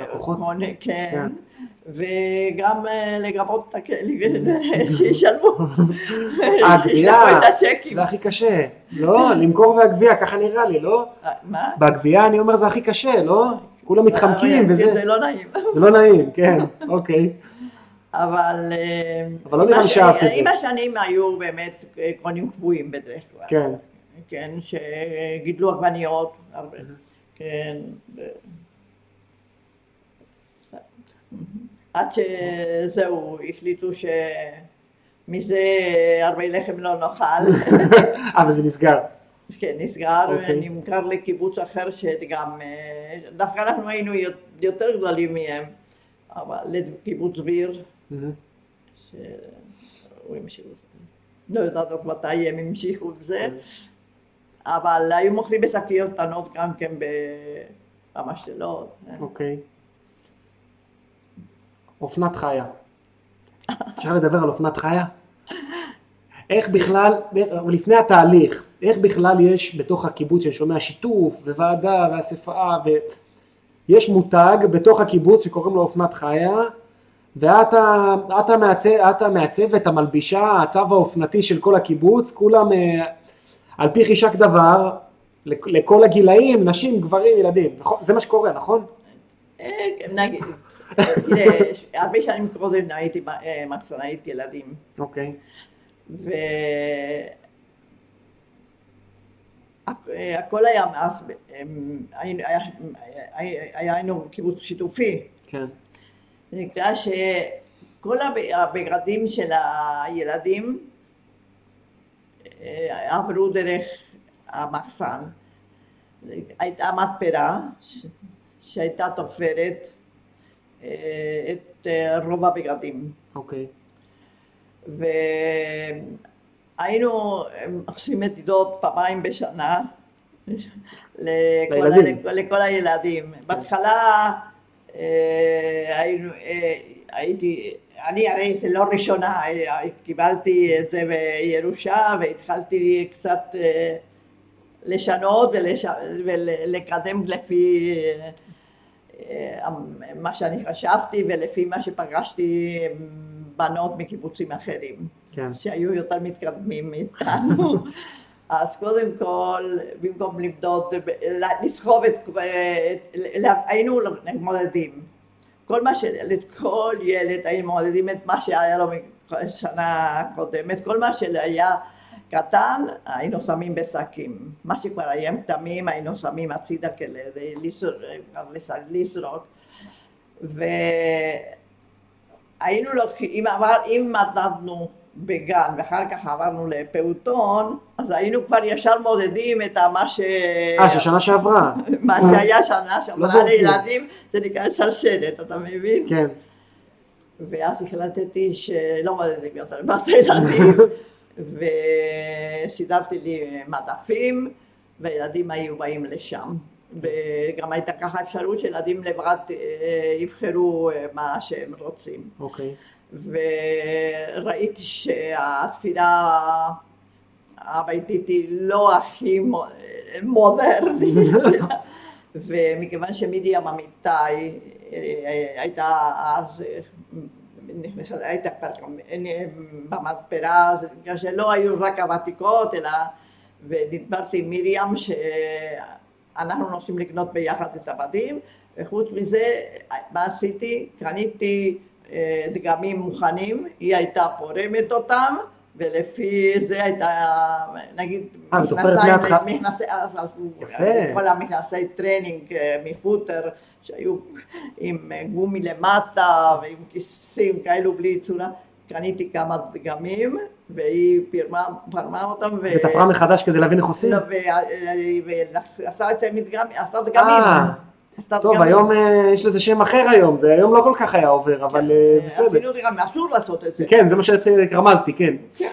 [SPEAKER 1] לקוחות,
[SPEAKER 2] כן, וגם לגבות את הכלים, (laughs) שישלמו, (laughs)
[SPEAKER 1] הגבייה, זה הכי קשה, לא? למכור והגבייה, ככה נראה לי, לא?
[SPEAKER 2] מה?
[SPEAKER 1] בגבייה אני אומר זה הכי קשה, לא? כולם מתחמקים וזה,
[SPEAKER 2] זה לא נעים,
[SPEAKER 1] זה לא נעים, כן, אוקיי.
[SPEAKER 2] אבל,
[SPEAKER 1] אבל לא נראה לי שאהבת את זה.
[SPEAKER 2] עם השנים היו באמת קונים קבועים בדרך כלל.
[SPEAKER 1] כן.
[SPEAKER 2] כן, שגידלו עגבניות, כן. עד שזהו, החליטו שמזה הרבה לחם לא נאכל. (laughs)
[SPEAKER 1] אה, וזה נסגר.
[SPEAKER 2] כן, נסגר, נמכר לקיבוץ אחר שגם, דווקא אנחנו היינו יותר גדולים מהם, אבל לקיבוץ דביר, שהוא המשיך לזה. לא יודעת מתי הם המשיכו עם זה, אבל היו מוכרים בשקיות קטנות גם כן במשתלות.
[SPEAKER 1] אוקיי. אופנת חיה. אפשר לדבר על אופנת חיה? איך בכלל, לפני התהליך, איך בכלל יש בתוך הקיבוץ שאני שומע שיתוף וועדה ואספה ויש מותג בתוך הקיבוץ שקוראים לו אופנת חיה ואת המעצבת, המלבישה, הצו האופנתי של כל הקיבוץ, כולם על פי חישק דבר, לכל הגילאים, נשים, גברים, ילדים, נכון? זה מה שקורה, נכון?
[SPEAKER 2] נגיד, תראה, הרבה שנים קודם הייתי מחסנאית ילדים.
[SPEAKER 1] אוקיי.
[SPEAKER 2] והכל היה אז, היינו קיבוץ שיתופי.
[SPEAKER 1] כן.
[SPEAKER 2] זה נקרא שכל הבגדים של הילדים עברו דרך המחסן. הייתה מתפרה שהייתה תופרת את רוב הבגדים.
[SPEAKER 1] אוקיי.
[SPEAKER 2] והיינו עושים מדידות פעמיים בשנה (laughs)
[SPEAKER 1] לכל,
[SPEAKER 2] לכל הילדים. בהתחלה היינו, הייתי אני הרי זה לא ראשונה, קיבלתי את זה בירושה והתחלתי קצת לשנות ולקדם לפי מה שאני חשבתי ולפי מה שפגשתי בנות מקיבוצים אחרים,
[SPEAKER 1] כן.
[SPEAKER 2] שהיו יותר מתקדמים מאיתנו. (laughs) אז קודם כל, במקום למדוד, לסחוב את, היינו מתמודדים. כל מה ש... לכל ילד היינו מעודדים את מה שהיה לו בשנה הקודמת, כל מה שהיה קטן היינו שמים בשקים, מה שכבר היה תמים היינו שמים הצידה כדי לזרוק והיינו לוקחים, אם, עבר, אם מדדנו בגן ואחר כך עברנו לפעוטון, אז היינו כבר ישר מודדים את מה ש...
[SPEAKER 1] אה, ששנה שעברה. (laughs)
[SPEAKER 2] מה שהיה שנה שעברה לילדים, זה נקרא שרשרת, אתה מבין?
[SPEAKER 1] כן.
[SPEAKER 2] ואז החלטתי שלא מודדים יותר בת ילדים, (laughs) וסידרתי לי מדפים, וילדים היו באים לשם. וגם הייתה ככה אפשרות שילדים לבד יבחרו מה שהם רוצים.
[SPEAKER 1] אוקיי. Okay.
[SPEAKER 2] וראיתי שהתפילה הביתית היא לא הכי מודרנית (laughs) ומכיוון שמרים אמיתי הייתה אז הייתה במתפרה, זה בגלל שלא היו רק הוותיקות אלא ודיברתי עם מרים שאנחנו נוסעים לקנות ביחד את הבדים וחוץ מזה מה עשיתי? קניתי דגמים מוכנים, היא הייתה פורמת אותם ולפי זה הייתה, נגיד, מכנסי, אז כל המכנסי טרנינג מפוטר שהיו עם גומי למטה ועם כיסים כאלו בלי צורה, קניתי כמה דגמים, והיא פרמה, פרמה אותם, ו...
[SPEAKER 1] ותפרה מחדש כדי להבין איך עושים?
[SPEAKER 2] ועשה את זה מדגם, עשה דגמים.
[SPEAKER 1] אה, טוב. היום אה, יש לזה שם אחר היום, זה היום לא כל כך היה עובר, אבל אה, בסדר.
[SPEAKER 2] אפילו דגמים, אסור לעשות את זה.
[SPEAKER 1] כן, זה מה שרמזתי, כן.
[SPEAKER 2] כן,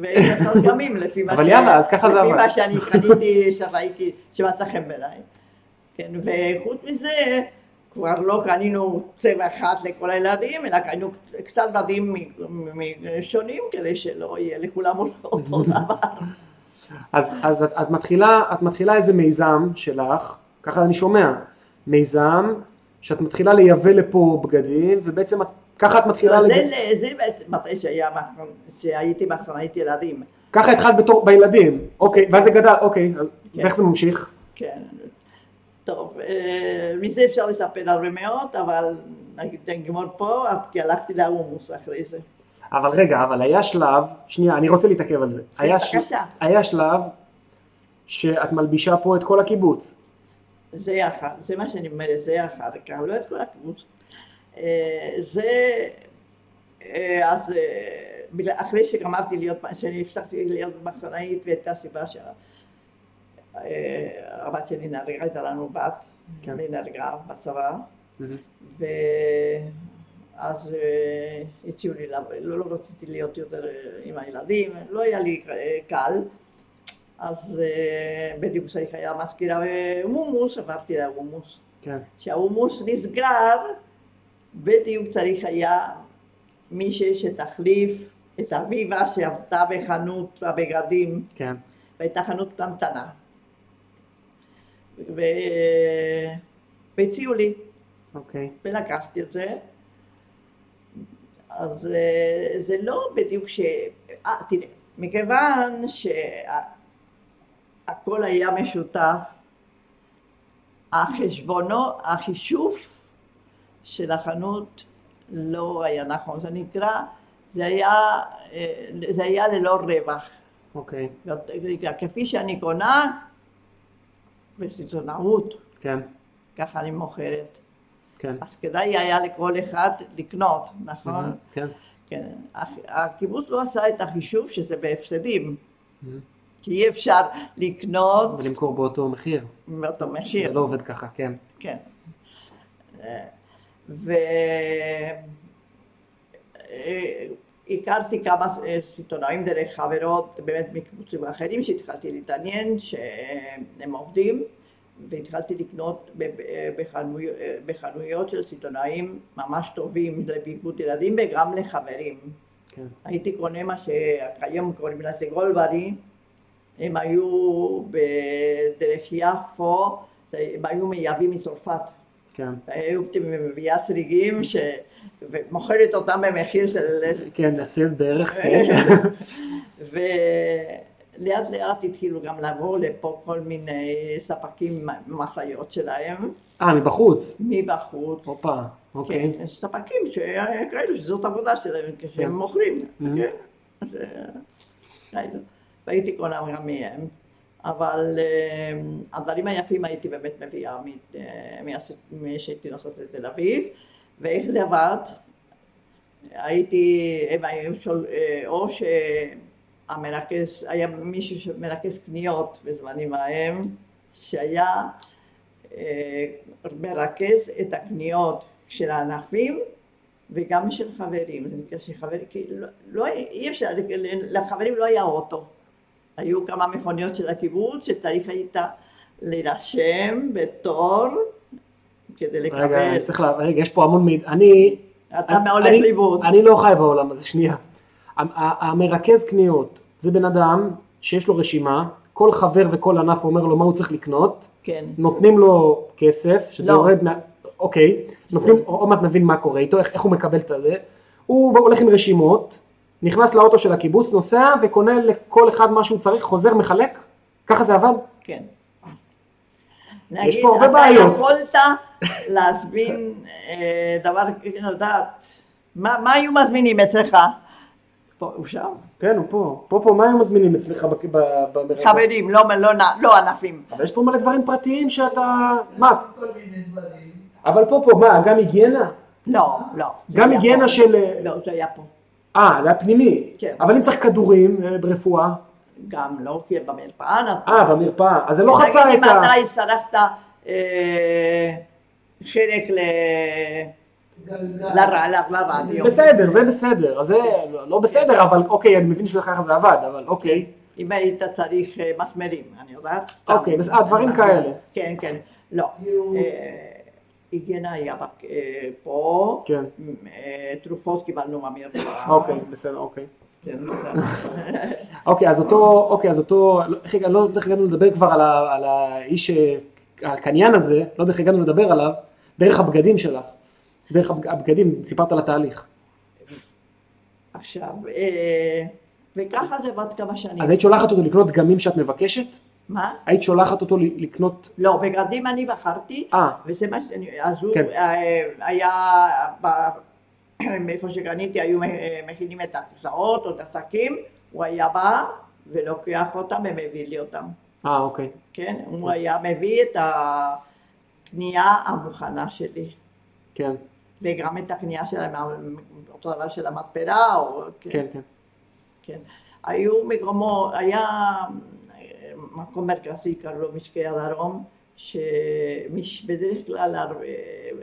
[SPEAKER 2] והיא עשתה דגמים לפי. מה שאני קניתי, שראיתי, שמצא חן בעיניי. כן, וחוץ מזה, כבר לא קנינו צבע אחד לכל הילדים, אלא קנינו קצת בדים שונים, כדי שלא יהיה לכולם אותו דבר.
[SPEAKER 1] אז, אז את, את, מתחילה, את מתחילה איזה מיזם שלך, ככה אני שומע, מיזם שאת מתחילה לייבא לפה בגדים, ובעצם את, ככה את מתחילה,
[SPEAKER 2] זה,
[SPEAKER 1] לג...
[SPEAKER 2] זה בעצם מתי שהיה, שהייתי מחסנאית ילדים.
[SPEAKER 1] ככה התחלת בתור, בילדים, אוקיי, ואז זה גדל, אוקיי,
[SPEAKER 2] כן.
[SPEAKER 1] ואיך זה ממשיך?
[SPEAKER 2] כן. טוב, אה, מזה אפשר לספר הרבה מאוד, אבל נגיד נגמור פה, כי הלכתי להומוס אחרי זה.
[SPEAKER 1] אבל רגע, אבל היה שלב, שנייה, אני רוצה להתעכב על זה, היה, של-
[SPEAKER 2] בבקשה.
[SPEAKER 1] היה שלב שאת מלבישה פה את כל הקיבוץ,
[SPEAKER 2] זה אחר, זה מה שאני אומרת, זה אחר כך, לא את כל הקיבוץ. אה, זה, אה, אז אחרי שגמרתי להיות, שאני הפסקתי להיות מחסנאית והייתה סיבה שהבת שלי נהרגה, הייתה לנו בת,
[SPEAKER 1] כן.
[SPEAKER 2] והיא נהרגה בצבא. ואז אה, הציעו לי, לא, לא רציתי להיות יותר אה, עם הילדים, לא היה לי אה, קל, אז אה, בדיוק כשהייתי היה מזכירה בהומוס, עברתי להומוס.
[SPEAKER 1] כן,
[SPEAKER 2] נסגר, בדיוק צריך היה מישהי שתחליף את אביבה שעבדה בחנות הבגדים,
[SPEAKER 1] כן,
[SPEAKER 2] והייתה חנות קטנטנה. ו... והציעו לי,
[SPEAKER 1] אוקיי,
[SPEAKER 2] ולקחתי את זה. אז אה, זה לא בדיוק ש... אה, תראה, מכיוון שהכל היה משותף, החשבונו, החישוב של החנות לא היה נכון, זה נקרא, זה היה, אה, זה היה ללא רווח.
[SPEAKER 1] אוקיי,
[SPEAKER 2] כפי שאני קונה, בסיטונאות,
[SPEAKER 1] כן,
[SPEAKER 2] ככה אני מוכרת.
[SPEAKER 1] כן,
[SPEAKER 2] אז כדאי היה לכל אחד לקנות, נכון?
[SPEAKER 1] מהמם, כן,
[SPEAKER 2] כן. הקיבוץ לא עשה את החישוב שזה בהפסדים,
[SPEAKER 1] מהמם.
[SPEAKER 2] כי אי אפשר לקנות
[SPEAKER 1] ולמכור באותו מחיר,
[SPEAKER 2] באותו
[SPEAKER 1] זה
[SPEAKER 2] מחיר.
[SPEAKER 1] לא עובד ככה, כן,
[SPEAKER 2] כן. והכרתי כמה אה, סיטונאים דרך חברות באמת מקיבוצים אחרים שהתחלתי להתעניין שהם עובדים והתחלתי לקנות ב- ב- בחנוי- אה, בחנויות של סיטונאים ממש טובים לביגוד ילדים וגם לחברים.
[SPEAKER 1] כן,
[SPEAKER 2] הייתי קונה מה שהיום קוראים לזה גולברי, הם היו בדרך יפו, הם היו מייבאים מצרפת.
[SPEAKER 1] כן,
[SPEAKER 2] הייתי מביאה שריגים ש... ומוכרת אותם במחיר של...
[SPEAKER 1] כן, הפסד בערך, (laughs)
[SPEAKER 2] ולאט לאט התחילו גם לבוא לפה כל מיני ספקים משאיות שלהם
[SPEAKER 1] אה, מבחוץ,
[SPEAKER 2] מבחוץ.
[SPEAKER 1] הופה, אוקיי,
[SPEAKER 2] כן, ספקים שכאלו שזאת עבודה שלהם
[SPEAKER 1] כן.
[SPEAKER 2] כשהם מוכרים.
[SPEAKER 1] Mhm.
[SPEAKER 2] כן. אה, והייתי קונה גם מהם. אבל אה, הדברים היפים הייתי באמת מביאה מ- אה, משהייתי נוסעת לתל אביב, ואיך זה עבד? הייתי, הם היו שול, אה, או שהמרכז, היה מישהו שמרכז קניות בזמנים ההם, שהיה אה, מרכז את הקניות של הענפים וגם של חברים, זה נקרא שחברים, כי לא, לא, אי אפשר, לחברים לא היה אוטו, היו כמה מכוניות של הקיבוץ שצריך היית להירשם בתור כדי
[SPEAKER 1] רגע,
[SPEAKER 2] לקבל,
[SPEAKER 1] אני צריך לה... רגע, יש פה המון מידע, אני...
[SPEAKER 2] אתה הולך
[SPEAKER 1] אני-
[SPEAKER 2] לאיבוד,
[SPEAKER 1] אני לא חי בעולם הזה, שנייה. המרכז קניות זה בן אדם שיש לו רשימה, כל חבר וכל ענף אומר לו מה הוא צריך לקנות,
[SPEAKER 2] כן,
[SPEAKER 1] נותנים לו כסף, שזה
[SPEAKER 2] לא.
[SPEAKER 1] יורד מה... אוקיי, נותנים, עוד מעט נבין מה קורה איתו, איך, איך הוא מקבל את זה. הוא הולך עם רשימות, נכנס לאוטו של הקיבוץ, נוסע וקונה לכל אחד מה שהוא צריך, חוזר, מחלק? ככה זה עבד?
[SPEAKER 2] כן.
[SPEAKER 1] יש פה הרבה
[SPEAKER 2] אתה
[SPEAKER 1] בעיות.
[SPEAKER 2] יכולת להזמין אה, דבר, לדעת, מה מה היו מזמינים אצלך? הוא שם?
[SPEAKER 1] כן, הוא פה. פה פה, מה היו מזמינים אצלך ב- ב- במרכז?
[SPEAKER 2] חברים, לא, לא, לא ענפים.
[SPEAKER 1] אבל יש פה מלא דברים פרטיים שאתה... מה?
[SPEAKER 3] כל מיני דברים.
[SPEAKER 1] אבל פה פה, מה, גם היגיינה?
[SPEAKER 2] לא, לא.
[SPEAKER 1] גם היגיינה. של...
[SPEAKER 2] לא, זה היה פה.
[SPEAKER 1] אה, זה היה פנימי.
[SPEAKER 2] כן.
[SPEAKER 1] אבל אם צריך כדורים אה, ברפואה,
[SPEAKER 2] גם לא, כי במרפאה נתנו.
[SPEAKER 1] אה, במרפאה, אז זה לא חצה את ה...
[SPEAKER 2] אם אתה הצטרפת אה, חלק ל... לר- ל- לרדיו.
[SPEAKER 1] בסדר, זה בסדר, אז זה לא לא בסדר, אבל אוקיי, אני מבין שככה זה עבד, אבל אוקיי.
[SPEAKER 2] אם היית צריך אה, מסמרים, אני יודעת.
[SPEAKER 1] אוקיי, בס- אה, דברים כאלה.
[SPEAKER 2] כן, כן. לא. אה, היגיינה היה פה.
[SPEAKER 1] כן.
[SPEAKER 2] תרופות קיבלנו מהמרפאה.
[SPEAKER 1] אוקיי, בסדר, אוקיי.
[SPEAKER 2] כן, (laughs)
[SPEAKER 1] אוקיי, אז אותו, אוקיי, אז אותו, לא- איך הגענו- לא יודע איך הגענו לדבר כבר על האיש, הקניין הזה, לא יודע איך הגענו לדבר עליו, דרך הבגדים שלך. דרך הבג- הבגדים, סיפרת על התהליך.
[SPEAKER 2] עכשיו, אה, וככה זה בת כמה שנים.
[SPEAKER 1] אז היית שולחת אותו לקנות דגמים שאת מבקשת?
[SPEAKER 2] מה?
[SPEAKER 1] היית שולחת אותו לקנות...
[SPEAKER 2] לא, בגדים אני בחרתי,
[SPEAKER 1] אה,
[SPEAKER 2] וזה מה שאני, אז הוא
[SPEAKER 1] כן.
[SPEAKER 2] אה, היה, מאיפה שקניתי היו מכינים את הכיסאות או את השקים, הוא היה בא ולוקח אותם ומביא לי אותם,
[SPEAKER 1] אה, אוקיי.
[SPEAKER 2] כן? הוא היה מביא את הקנייה המוכנה שלי,
[SPEAKER 1] כן,
[SPEAKER 2] וגם את הקנייה של, אותו דבר של המתפרה, או...
[SPEAKER 1] כן, כן.
[SPEAKER 2] כן. היו מקומות, היה אה, מקום מרכזי, קראו לו משקי הדרום, שבדרך כלל הרבה,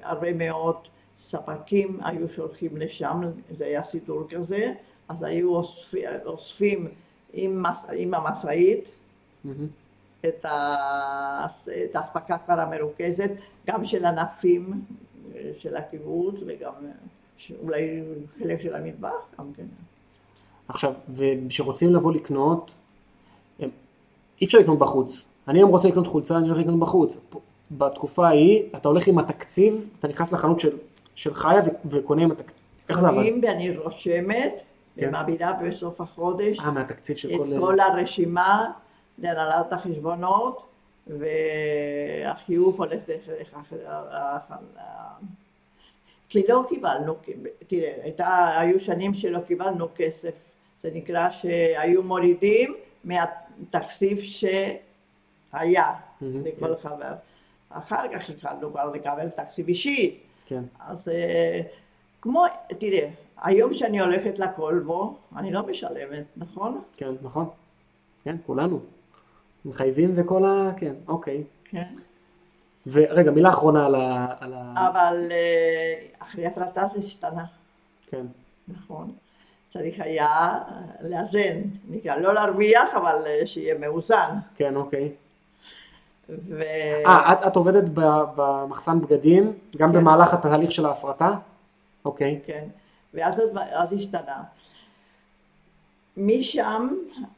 [SPEAKER 2] הרבה מאוד ספקים היו שולחים לשם, זה היה סידור כזה, אז היו אוספים, אוספים עם, מס, עם המשאית
[SPEAKER 1] מהמם.
[SPEAKER 2] את, ה, את האספקה כבר המרוכזת, גם של ענפים אה, של הקיבוץ וגם אה, אולי חלק של המטבח, גם כן.
[SPEAKER 1] עכשיו, וכשרוצים לבוא לקנות, אי אפשר לקנות בחוץ. אני היום רוצה לקנות חולצה, אני הולך לקנות בחוץ. פה- בתקופה ההיא, אתה הולך עם התקציב, אתה נכנס לחנות של, של חיה וקונה עם התקציב. איך זה עבד?
[SPEAKER 2] ואני רושמת
[SPEAKER 1] כן.
[SPEAKER 2] ומעבירה בסוף החודש
[SPEAKER 1] אה, מהתקציב של
[SPEAKER 2] את
[SPEAKER 1] כל...
[SPEAKER 2] כל הרשימה להנהלת החשבונות והחיוב הולך דרך כי לא קיבלנו, תראה, הייתה, היו שנים שלא קיבלנו כסף, זה נקרא שהיו מורידים מהתקציב שהיה לכל חבר. אחר כך התחלנו כבר לקבל תקציב אישי,
[SPEAKER 1] כן,
[SPEAKER 2] אז אה, כמו, תראה, היום שאני הולכת לכלבו, אני לא משלמת, נכון?
[SPEAKER 1] כן, נכון. כן, כולנו. מחייבים וכל ה... כן, אוקיי.
[SPEAKER 2] כן.
[SPEAKER 1] ורגע, מילה אחרונה על ה... על ה...
[SPEAKER 2] אבל אה, אחרי הפרטה זה השתנה,
[SPEAKER 1] כן,
[SPEAKER 2] נכון? צריך היה לאזן, נקרא, לא להרוויח, אבל אה, שיהיה מאוזן.
[SPEAKER 1] כן, אוקיי.
[SPEAKER 2] ו...
[SPEAKER 1] אה, את, את עובדת במחסן בגדים, גם
[SPEAKER 2] כן.
[SPEAKER 1] במהלך התהליך של ההפרטה? אוקיי,
[SPEAKER 2] כן, ואז אז, אז השתנה. משם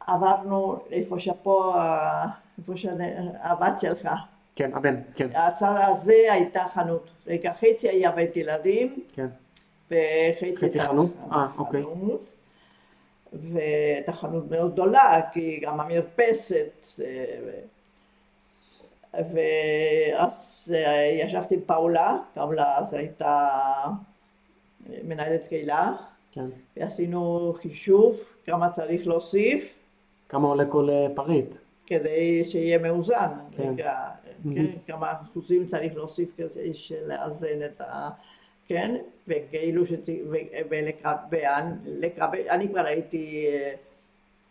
[SPEAKER 2] עברנו איפה שפה, אה, איפה שהבת שלך.
[SPEAKER 1] כן, הבן, כן,
[SPEAKER 2] הצד הזה הייתה חנות, רגע חצי היה בית ילדים.
[SPEAKER 1] כן,
[SPEAKER 2] וחצי
[SPEAKER 1] חצי חנות? אה, אוקיי.
[SPEAKER 2] והייתה חנות מאוד גדולה, כי גם המרפסת, אה, ואז אה, ישבתי עם פאולה, פאולה אז הייתה מנהלת קהילה,
[SPEAKER 1] כן.
[SPEAKER 2] ועשינו חישוב כמה צריך להוסיף
[SPEAKER 1] כמה עולה כל אה, פריט?
[SPEAKER 2] כדי שיהיה מאוזן,
[SPEAKER 1] כן.
[SPEAKER 2] רגע, כן, כמה אחוזים צריך להוסיף כדי לאזן את ה... כן, וכאילו שצריך, ולקבל, אני כבר הייתי אה,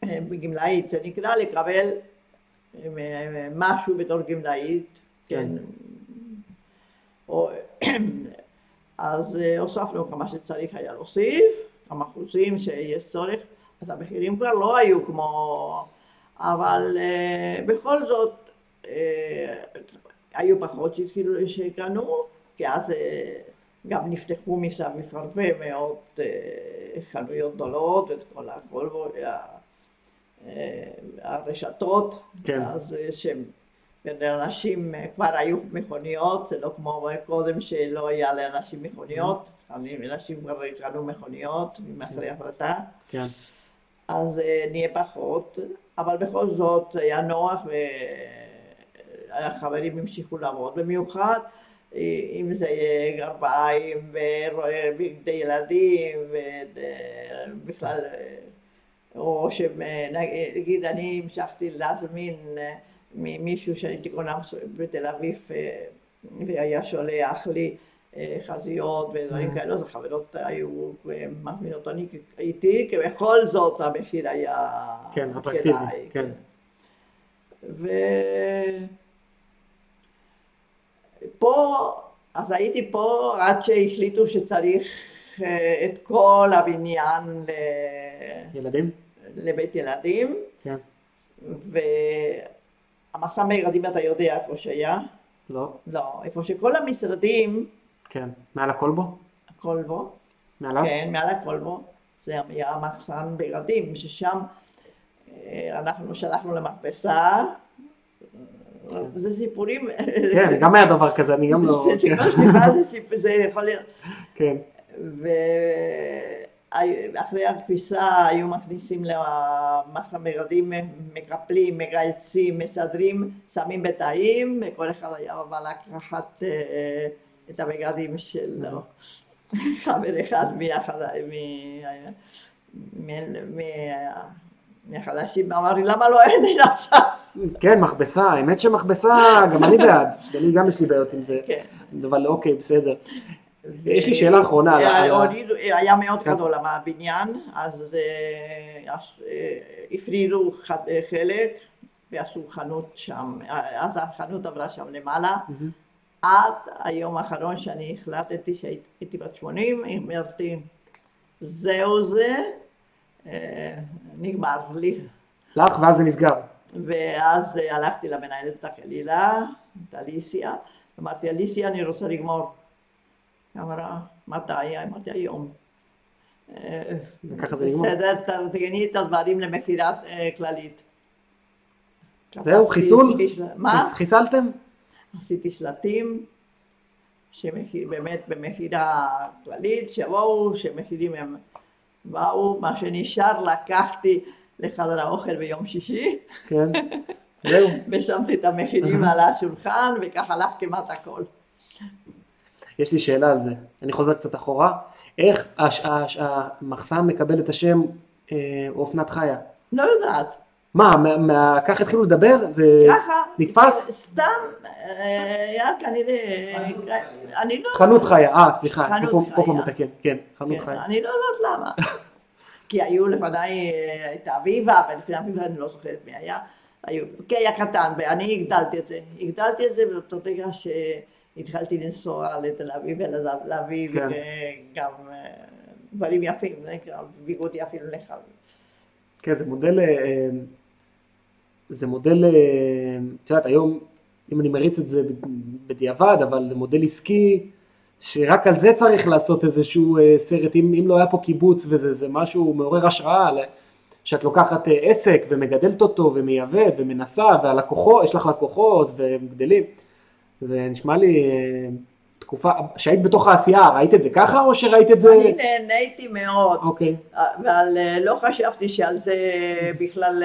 [SPEAKER 2] אה, גמלאית, זה נקרא לקבל משהו בתור גמלאית, כן, או, (clears throat) אז הוספנו כמה שצריך היה להוסיף, כמה אחוזים שיש צורך, אז המחירים כבר לא היו כמו, אבל אה, בכל זאת אה, היו פחות שהתחילו, שקנו, כי אז אה, גם נפתחו משם מאוד אה, חנויות גדולות, ואת כל הכל, וה- הרשתות,
[SPEAKER 1] כן.
[SPEAKER 2] אז שהם, לאנשים כבר היו מכוניות, זה לא כמו קודם שלא היה לאנשים מכוניות, אנשים כבר קנו מכוניות אחרי הפרטה.
[SPEAKER 1] כן,
[SPEAKER 2] אז אה, נהיה פחות, אבל בכל זאת היה נוח והחברים המשיכו לעבוד, במיוחד אה, אם זה יהיה גרביים ובגדי ילדים ובכלל, אה, או שנגיד אני המשכתי להזמין אה, ממישהו שהייתי קונה בתל אביב אה, והיה שולח לי אה, חזיות ודברים
[SPEAKER 1] Mm.
[SPEAKER 2] כאלו, אז החברות היו מזמינות אותי איתי, כי בכל זאת המחיר היה
[SPEAKER 1] כן, אטרקטיבי,
[SPEAKER 2] כדאי,
[SPEAKER 1] כן.
[SPEAKER 2] ופה, אז הייתי פה עד שהחליטו שצריך אה, את כל הבניין ל-
[SPEAKER 1] ילדים?
[SPEAKER 2] לבית ילדים,
[SPEAKER 1] כן.
[SPEAKER 2] והמחסן בילדים אתה יודע איפה שהיה?
[SPEAKER 1] לא?
[SPEAKER 2] לא, איפה שכל המשרדים,
[SPEAKER 1] כן. מעל הכלבו?
[SPEAKER 2] הכל בו,
[SPEAKER 1] מעליו?
[SPEAKER 2] כן, מעל הכל בו, זה היה מחסן בילדים, ששם אה, אנחנו שלחנו למכבסה, זה סיפורים,
[SPEAKER 1] כן, גם היה דבר כזה, אני גם לא...
[SPEAKER 2] זה סיפור סיבה, זה סיפור, זה יכול להיות,
[SPEAKER 1] כן.
[SPEAKER 2] ואחרי הכביסה היו מכניסים בילדים, מקפלים, מגייצים, מסדרים, שמים בתאים, וכל אחד היה בא לקחת אה, את הבגדים שלו. חבר אחד מהחדשים אמר לי למה לא אין לי עכשיו?
[SPEAKER 1] כן, מכבסה, האמת שמכבסה, גם אני בעד. אני גם יש לי בעיות עם זה.
[SPEAKER 2] כן.
[SPEAKER 1] אבל אוקיי, בסדר. יש לי שאלה אחרונה. על ה- על ה-
[SPEAKER 2] הורידו- היה מאוד
[SPEAKER 1] כן.
[SPEAKER 2] גדול הבניין, אז אה, אה, הפרידו אה, חלק ועשו חנות שם, אה, אז החנות עברה שם למעלה. עד היום האחרון שאני החלטתי שהייתי בת 80, אמרתי זהו זה, אה, נגמר לי.
[SPEAKER 1] לך, ואז זה נסגר.
[SPEAKER 2] ואז אה, הלכתי למנהלת הקלילה, את אליסיה, אמרתי אליסיה אני רוצה לגמור. היא אמרה מתי? אמרתי היום. אה,
[SPEAKER 1] וככה זה נגמר.
[SPEAKER 2] בסדר, תארגני את הדברים למכירה אה, כללית.
[SPEAKER 1] זהו, חיסול?
[SPEAKER 2] מה?
[SPEAKER 1] חיס- חיסלתם?
[SPEAKER 2] עשיתי שלטים, שבאמת במכירה כללית, שיבואו, שמחירים הם באו, מה שנשאר לקחתי לחדר האוכל ביום שישי,
[SPEAKER 1] כן. (laughs) זהו.
[SPEAKER 2] ושמתי את המחירים על השולחן, וכך הלך כמעט הכל.
[SPEAKER 1] יש לי שאלה על זה. אני חוזר קצת אחורה. איך המחסן מקבל את השם אה, אופנת חיה?
[SPEAKER 2] לא יודעת,
[SPEAKER 1] מה, ככה התחילו לדבר? זה נתפס?
[SPEAKER 2] סתם, אה, היה כנראה, אני לא
[SPEAKER 1] חנות חיה, אה, סליחה, פה-
[SPEAKER 2] חיה.
[SPEAKER 1] מתקן, כן, חנות
[SPEAKER 2] כן,
[SPEAKER 1] חיה.
[SPEAKER 2] אני לא יודעת למה. (laughs) כי היו לפניי אה, את אביבה, ולפני אביבה אני לא זוכרת מי היה. היו, כי היה קטן, ואני הגדלתי את זה. הגדלתי את זה באותו רגע שהתחלתי לנסוע לתל אביב ולהביא
[SPEAKER 1] כן.
[SPEAKER 2] גם אה, דברים יפים, זה גם ביגוד יפים לך.
[SPEAKER 1] כן, זה מודל, אה, זה מודל, אה, את יודעת, היום, אם אני מריץ את זה בדיעבד, אבל זה מודל עסקי, שרק על זה צריך לעשות איזשהו אה, סרט, אם, אם לא היה פה קיבוץ וזה זה משהו מעורר השראה, שאת לוקחת אה, עסק ומגדלת אותו ומייבאת ומנסה, והלקוחות, יש לך לקוחות והם גדלים, זה נשמע לי תקופה, שהיית בתוך העשייה, ראית את זה ככה או שראית את זה?
[SPEAKER 2] אני נהניתי מאוד,
[SPEAKER 1] אוקיי,
[SPEAKER 2] אבל לא חשבתי שעל זה בכלל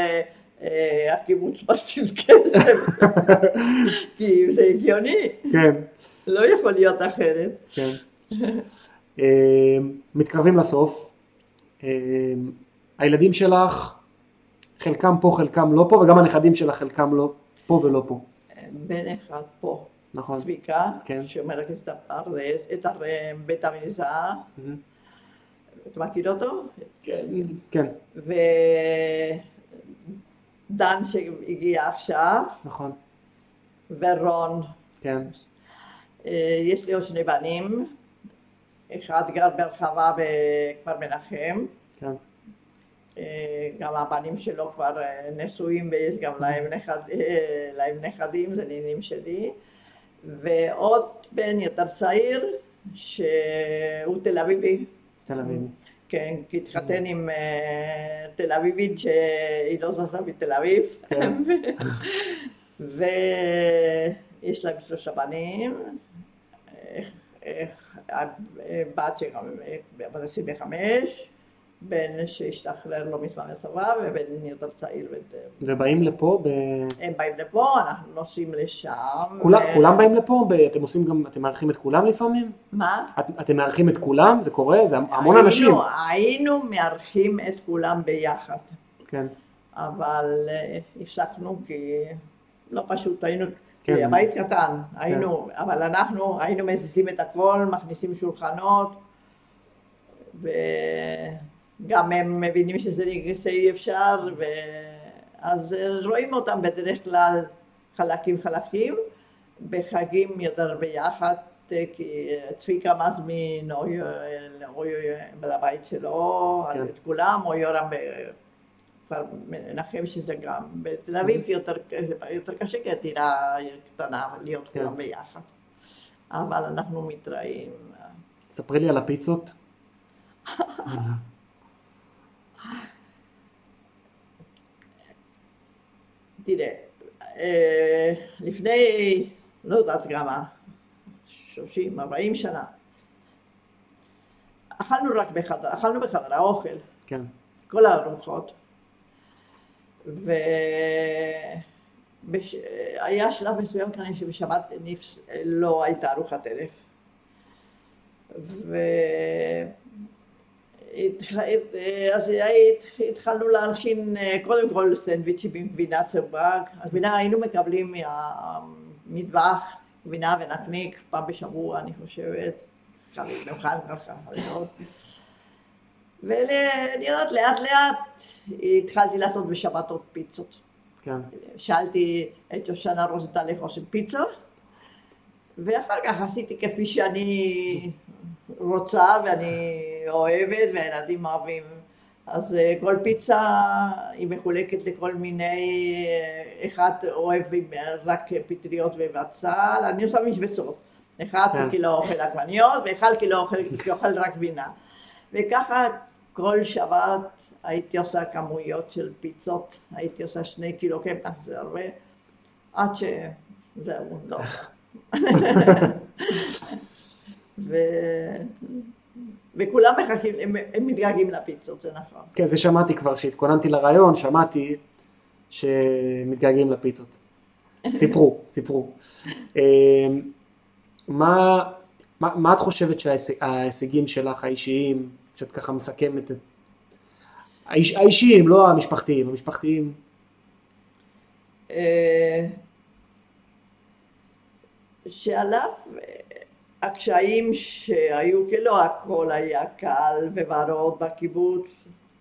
[SPEAKER 2] הקיבוץ מפסיד כסף, (laughs) כי זה הגיוני,
[SPEAKER 1] כן.
[SPEAKER 2] לא יכול להיות אחרת.
[SPEAKER 1] כן. אה, מתקרבים לסוף. אה, הילדים שלך, חלקם פה, חלקם לא פה, וגם הנכדים שלך, חלקם לא פה ולא פה.
[SPEAKER 2] בן אחד פה,
[SPEAKER 1] נכון.
[SPEAKER 2] צביקה,
[SPEAKER 1] כן.
[SPEAKER 2] רק את את הר- בית
[SPEAKER 1] מהמם.
[SPEAKER 2] אתה מכיר אותו?
[SPEAKER 1] כן,
[SPEAKER 2] ודן שהגיע עכשיו,
[SPEAKER 1] נכון.
[SPEAKER 2] ורון.
[SPEAKER 1] כן,
[SPEAKER 2] אה, יש לי עוד שני בנים, אחד גר ברחבה בכפר מנחם,
[SPEAKER 1] כן.
[SPEAKER 2] אה, גם הבנים שלו כבר אה, נשואים ויש גם להם, נכד, להם נכדים, זה נינים שלי, ועוד בן יותר צעיר שהוא תל אביבי,
[SPEAKER 1] תל אביב.
[SPEAKER 2] כן, כי התחתן עם אה, תל אביבית שהיא לא זזה מתל אביב,
[SPEAKER 1] כן. (laughs)
[SPEAKER 2] ויש להם שלושה בנים, איך- איך- בת שגם בת 25, בן שהשתחרר לא מזמן מהצבא ובן יותר צעיר. ו-
[SPEAKER 1] ובאים לפה, ב...
[SPEAKER 2] הם באים לפה, אנחנו נוסעים לשם.
[SPEAKER 1] כולם,
[SPEAKER 2] ו-
[SPEAKER 1] כולם באים לפה? ב... אתם עושים גם, אתם מארחים את כולם לפעמים?
[SPEAKER 2] מה?
[SPEAKER 1] את, אתם מארחים את כולם? זה קורה? זה המון
[SPEAKER 2] היינו-
[SPEAKER 1] אנשים.
[SPEAKER 2] היינו מארחים את כולם ביחד.
[SPEAKER 1] כן,
[SPEAKER 2] אבל אה, הפסקנו כי לא פשוט, היינו
[SPEAKER 1] כן.
[SPEAKER 2] כי הבית קטן, היינו, אבל אנחנו היינו מזיזים את הכל, מכניסים שולחנות, וגם הם מבינים שזה אי אפשר, ואז רואים אותם בדרך כלל חלקים חלקים, בחגים יותר ביחד, כי צביקה מזמין או לבית שלו,
[SPEAKER 1] כן.
[SPEAKER 2] את כולם, או יורם כבר מנחם שזה גם, בתל אביב יותר, יותר קשה כי הדירה קטנה להיות
[SPEAKER 1] כן.
[SPEAKER 2] כולם ביחד, אבל אנחנו מתראים.
[SPEAKER 1] ספרי לי על הפיצות. (laughs)
[SPEAKER 2] תראה, אה, לפני, לא יודעת כמה, 30, 40 שנה, אכלנו רק בחדר, אכלנו בחדר האוכל,
[SPEAKER 1] כן,
[SPEAKER 2] כל הארוחות, והיה שלב מסוים כנראה שבשבת נפס, לא הייתה ארוחת ערב. ו... התח- אז התח- התחלנו להלחין אה, קודם כל סנדוויצ'ים עם גבינה צהובה, הגבינה היינו מקבלים מהמטבח, גבינה ונקניק פעם בשבוע אני חושבת, נאכל ככה, חלילות. ואני יודעת לאט לאט התחלתי לעשות בשבתות פיצות.
[SPEAKER 1] כן,
[SPEAKER 2] שאלתי את שושנה רוזנטל איך עושים פיצה, ואחר כך עשיתי כפי שאני רוצה ואני אוהבת והילדים אוהבים. אז אה, כל פיצה היא מחולקת לכל מיני, אה, אחד אוהב רק פטריות ובצל, אני עושה משבצות. אחד
[SPEAKER 1] כן.
[SPEAKER 2] קילו אוכל עגבניות ואחד קילו אוכל, אוכל רק גבינה. וככה כל שבת הייתי עושה כמויות של פיצות, הייתי עושה שני קילו קמח, זה הרבה, עד שזהו, לא. (laughs) ו... וכולם מחכים, הם, הם מתגעגעים לפיצות, זה נכון.
[SPEAKER 1] כן, זה שמעתי כבר, כשהתכוננתי לרעיון, שמעתי שמתגעגעים לפיצות. סיפרו, סיפרו. אה, מה, מה, מה את חושבת שההישגים שלך האישיים, שאת ככה מסכמת את... האיש, האישיים, לא המשפחתיים, המשפחתיים,
[SPEAKER 2] אה, שעל אף הקשיים שהיו, כי לא הכל היה קל וורוד בקיבוץ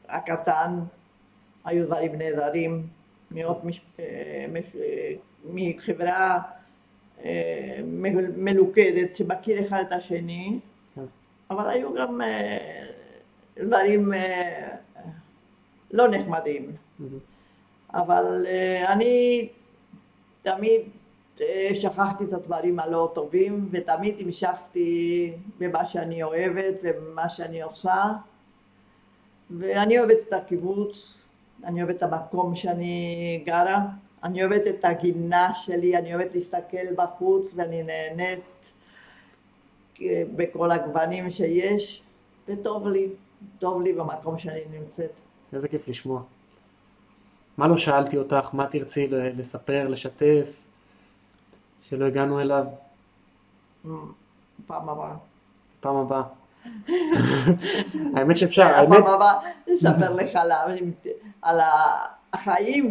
[SPEAKER 2] הקטן, היו דברים נהדרים, מאוד מש... אה, מש... אה, מחברה אה, מלוכדת שמכיר אחד את השני,
[SPEAKER 1] כן.
[SPEAKER 2] אבל היו גם דברים לא נחמדים. אבל אני תמיד שכחתי את הדברים הלא טובים ותמיד המשכתי במה שאני אוהבת ובמה שאני עושה ואני אוהבת את הקיבוץ, אני אוהבת את המקום שאני גרה, אני אוהבת את הגינה שלי, אני אוהבת להסתכל בחוץ ואני נהנית אה, בכל הגוונים שיש וטוב לי, טוב לי במקום שאני נמצאת.
[SPEAKER 1] איזה כיף לשמוע. מה לא שאלתי אותך, מה תרצי לספר, לשתף, שלא הגענו אליו
[SPEAKER 2] פעם הבאה.
[SPEAKER 1] פעם הבאה. (laughs) האמת שאפשר, האמת,
[SPEAKER 2] הפעם הבאה אספר לך על החיים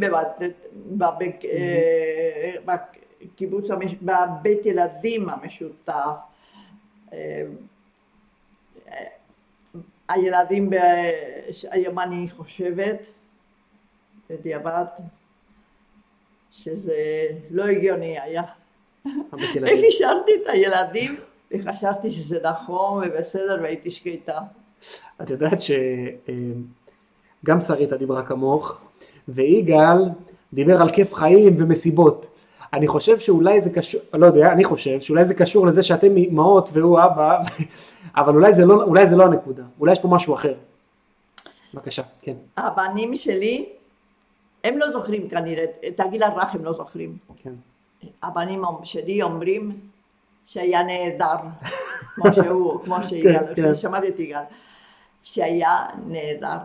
[SPEAKER 2] אה, בקיבוץ, בבית ילדים המשותף. אה, אה, הילדים, היום אני חושבת, בדיעבד, שזה לא הגיוני היה. (laughs) איך. השארתי את הילדים וחשבתי שזה נכון ובסדר והייתי שקטה.
[SPEAKER 1] את יודעת שגם שריטה דיברה כמוך, ויגאל דיבר על כיף חיים ומסיבות. אני חושב שאולי זה קשור, לא יודע, אני חושב שאולי זה קשור לזה שאתם אימהות והוא אבא, (laughs) אבל אולי זה, לא, אולי זה לא הנקודה, אולי יש פה משהו אחר. בבקשה, כן.
[SPEAKER 2] הבנים שלי, הם לא זוכרים כנראה, את הגיל הרך הם לא זוכרים.
[SPEAKER 1] כן.
[SPEAKER 2] הבנים שלי אומרים שהיה נהדר, כמו שהוא, (laughs) כמו שיגאל,
[SPEAKER 1] כן.
[SPEAKER 2] שמעתי את יגאל, שהיה נהדר.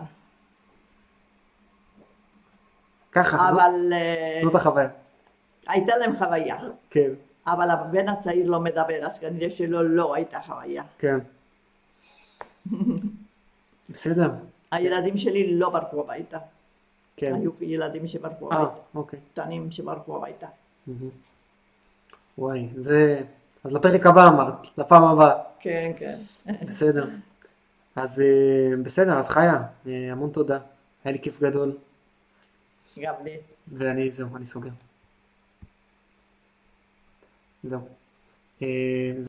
[SPEAKER 1] ככה, זאת,
[SPEAKER 2] אבל אה,
[SPEAKER 1] זאת החוויה.
[SPEAKER 2] הייתה להם חוויה.
[SPEAKER 1] כן,
[SPEAKER 2] אבל הבן הצעיר לא מדבר, אז כנראה שלא לא הייתה חוויה.
[SPEAKER 1] כן. (laughs) בסדר,
[SPEAKER 2] הילדים שלי לא ברחו הביתה.
[SPEAKER 1] כן.
[SPEAKER 2] היו ילדים שברחו
[SPEAKER 1] אה,
[SPEAKER 2] הביתה,
[SPEAKER 1] אוקיי.
[SPEAKER 2] קטנים שברחו הביתה.
[SPEAKER 1] וואי, זה... אז לפרק הבא אמרת, לפעם הבאה.
[SPEAKER 2] כן, כן.
[SPEAKER 1] בסדר. אז אה, בסדר, אז חיה, אה, המון תודה. היה לי כיף גדול,
[SPEAKER 2] גם לי.
[SPEAKER 1] ואני, זהו, אני סוגר. זהו. אה,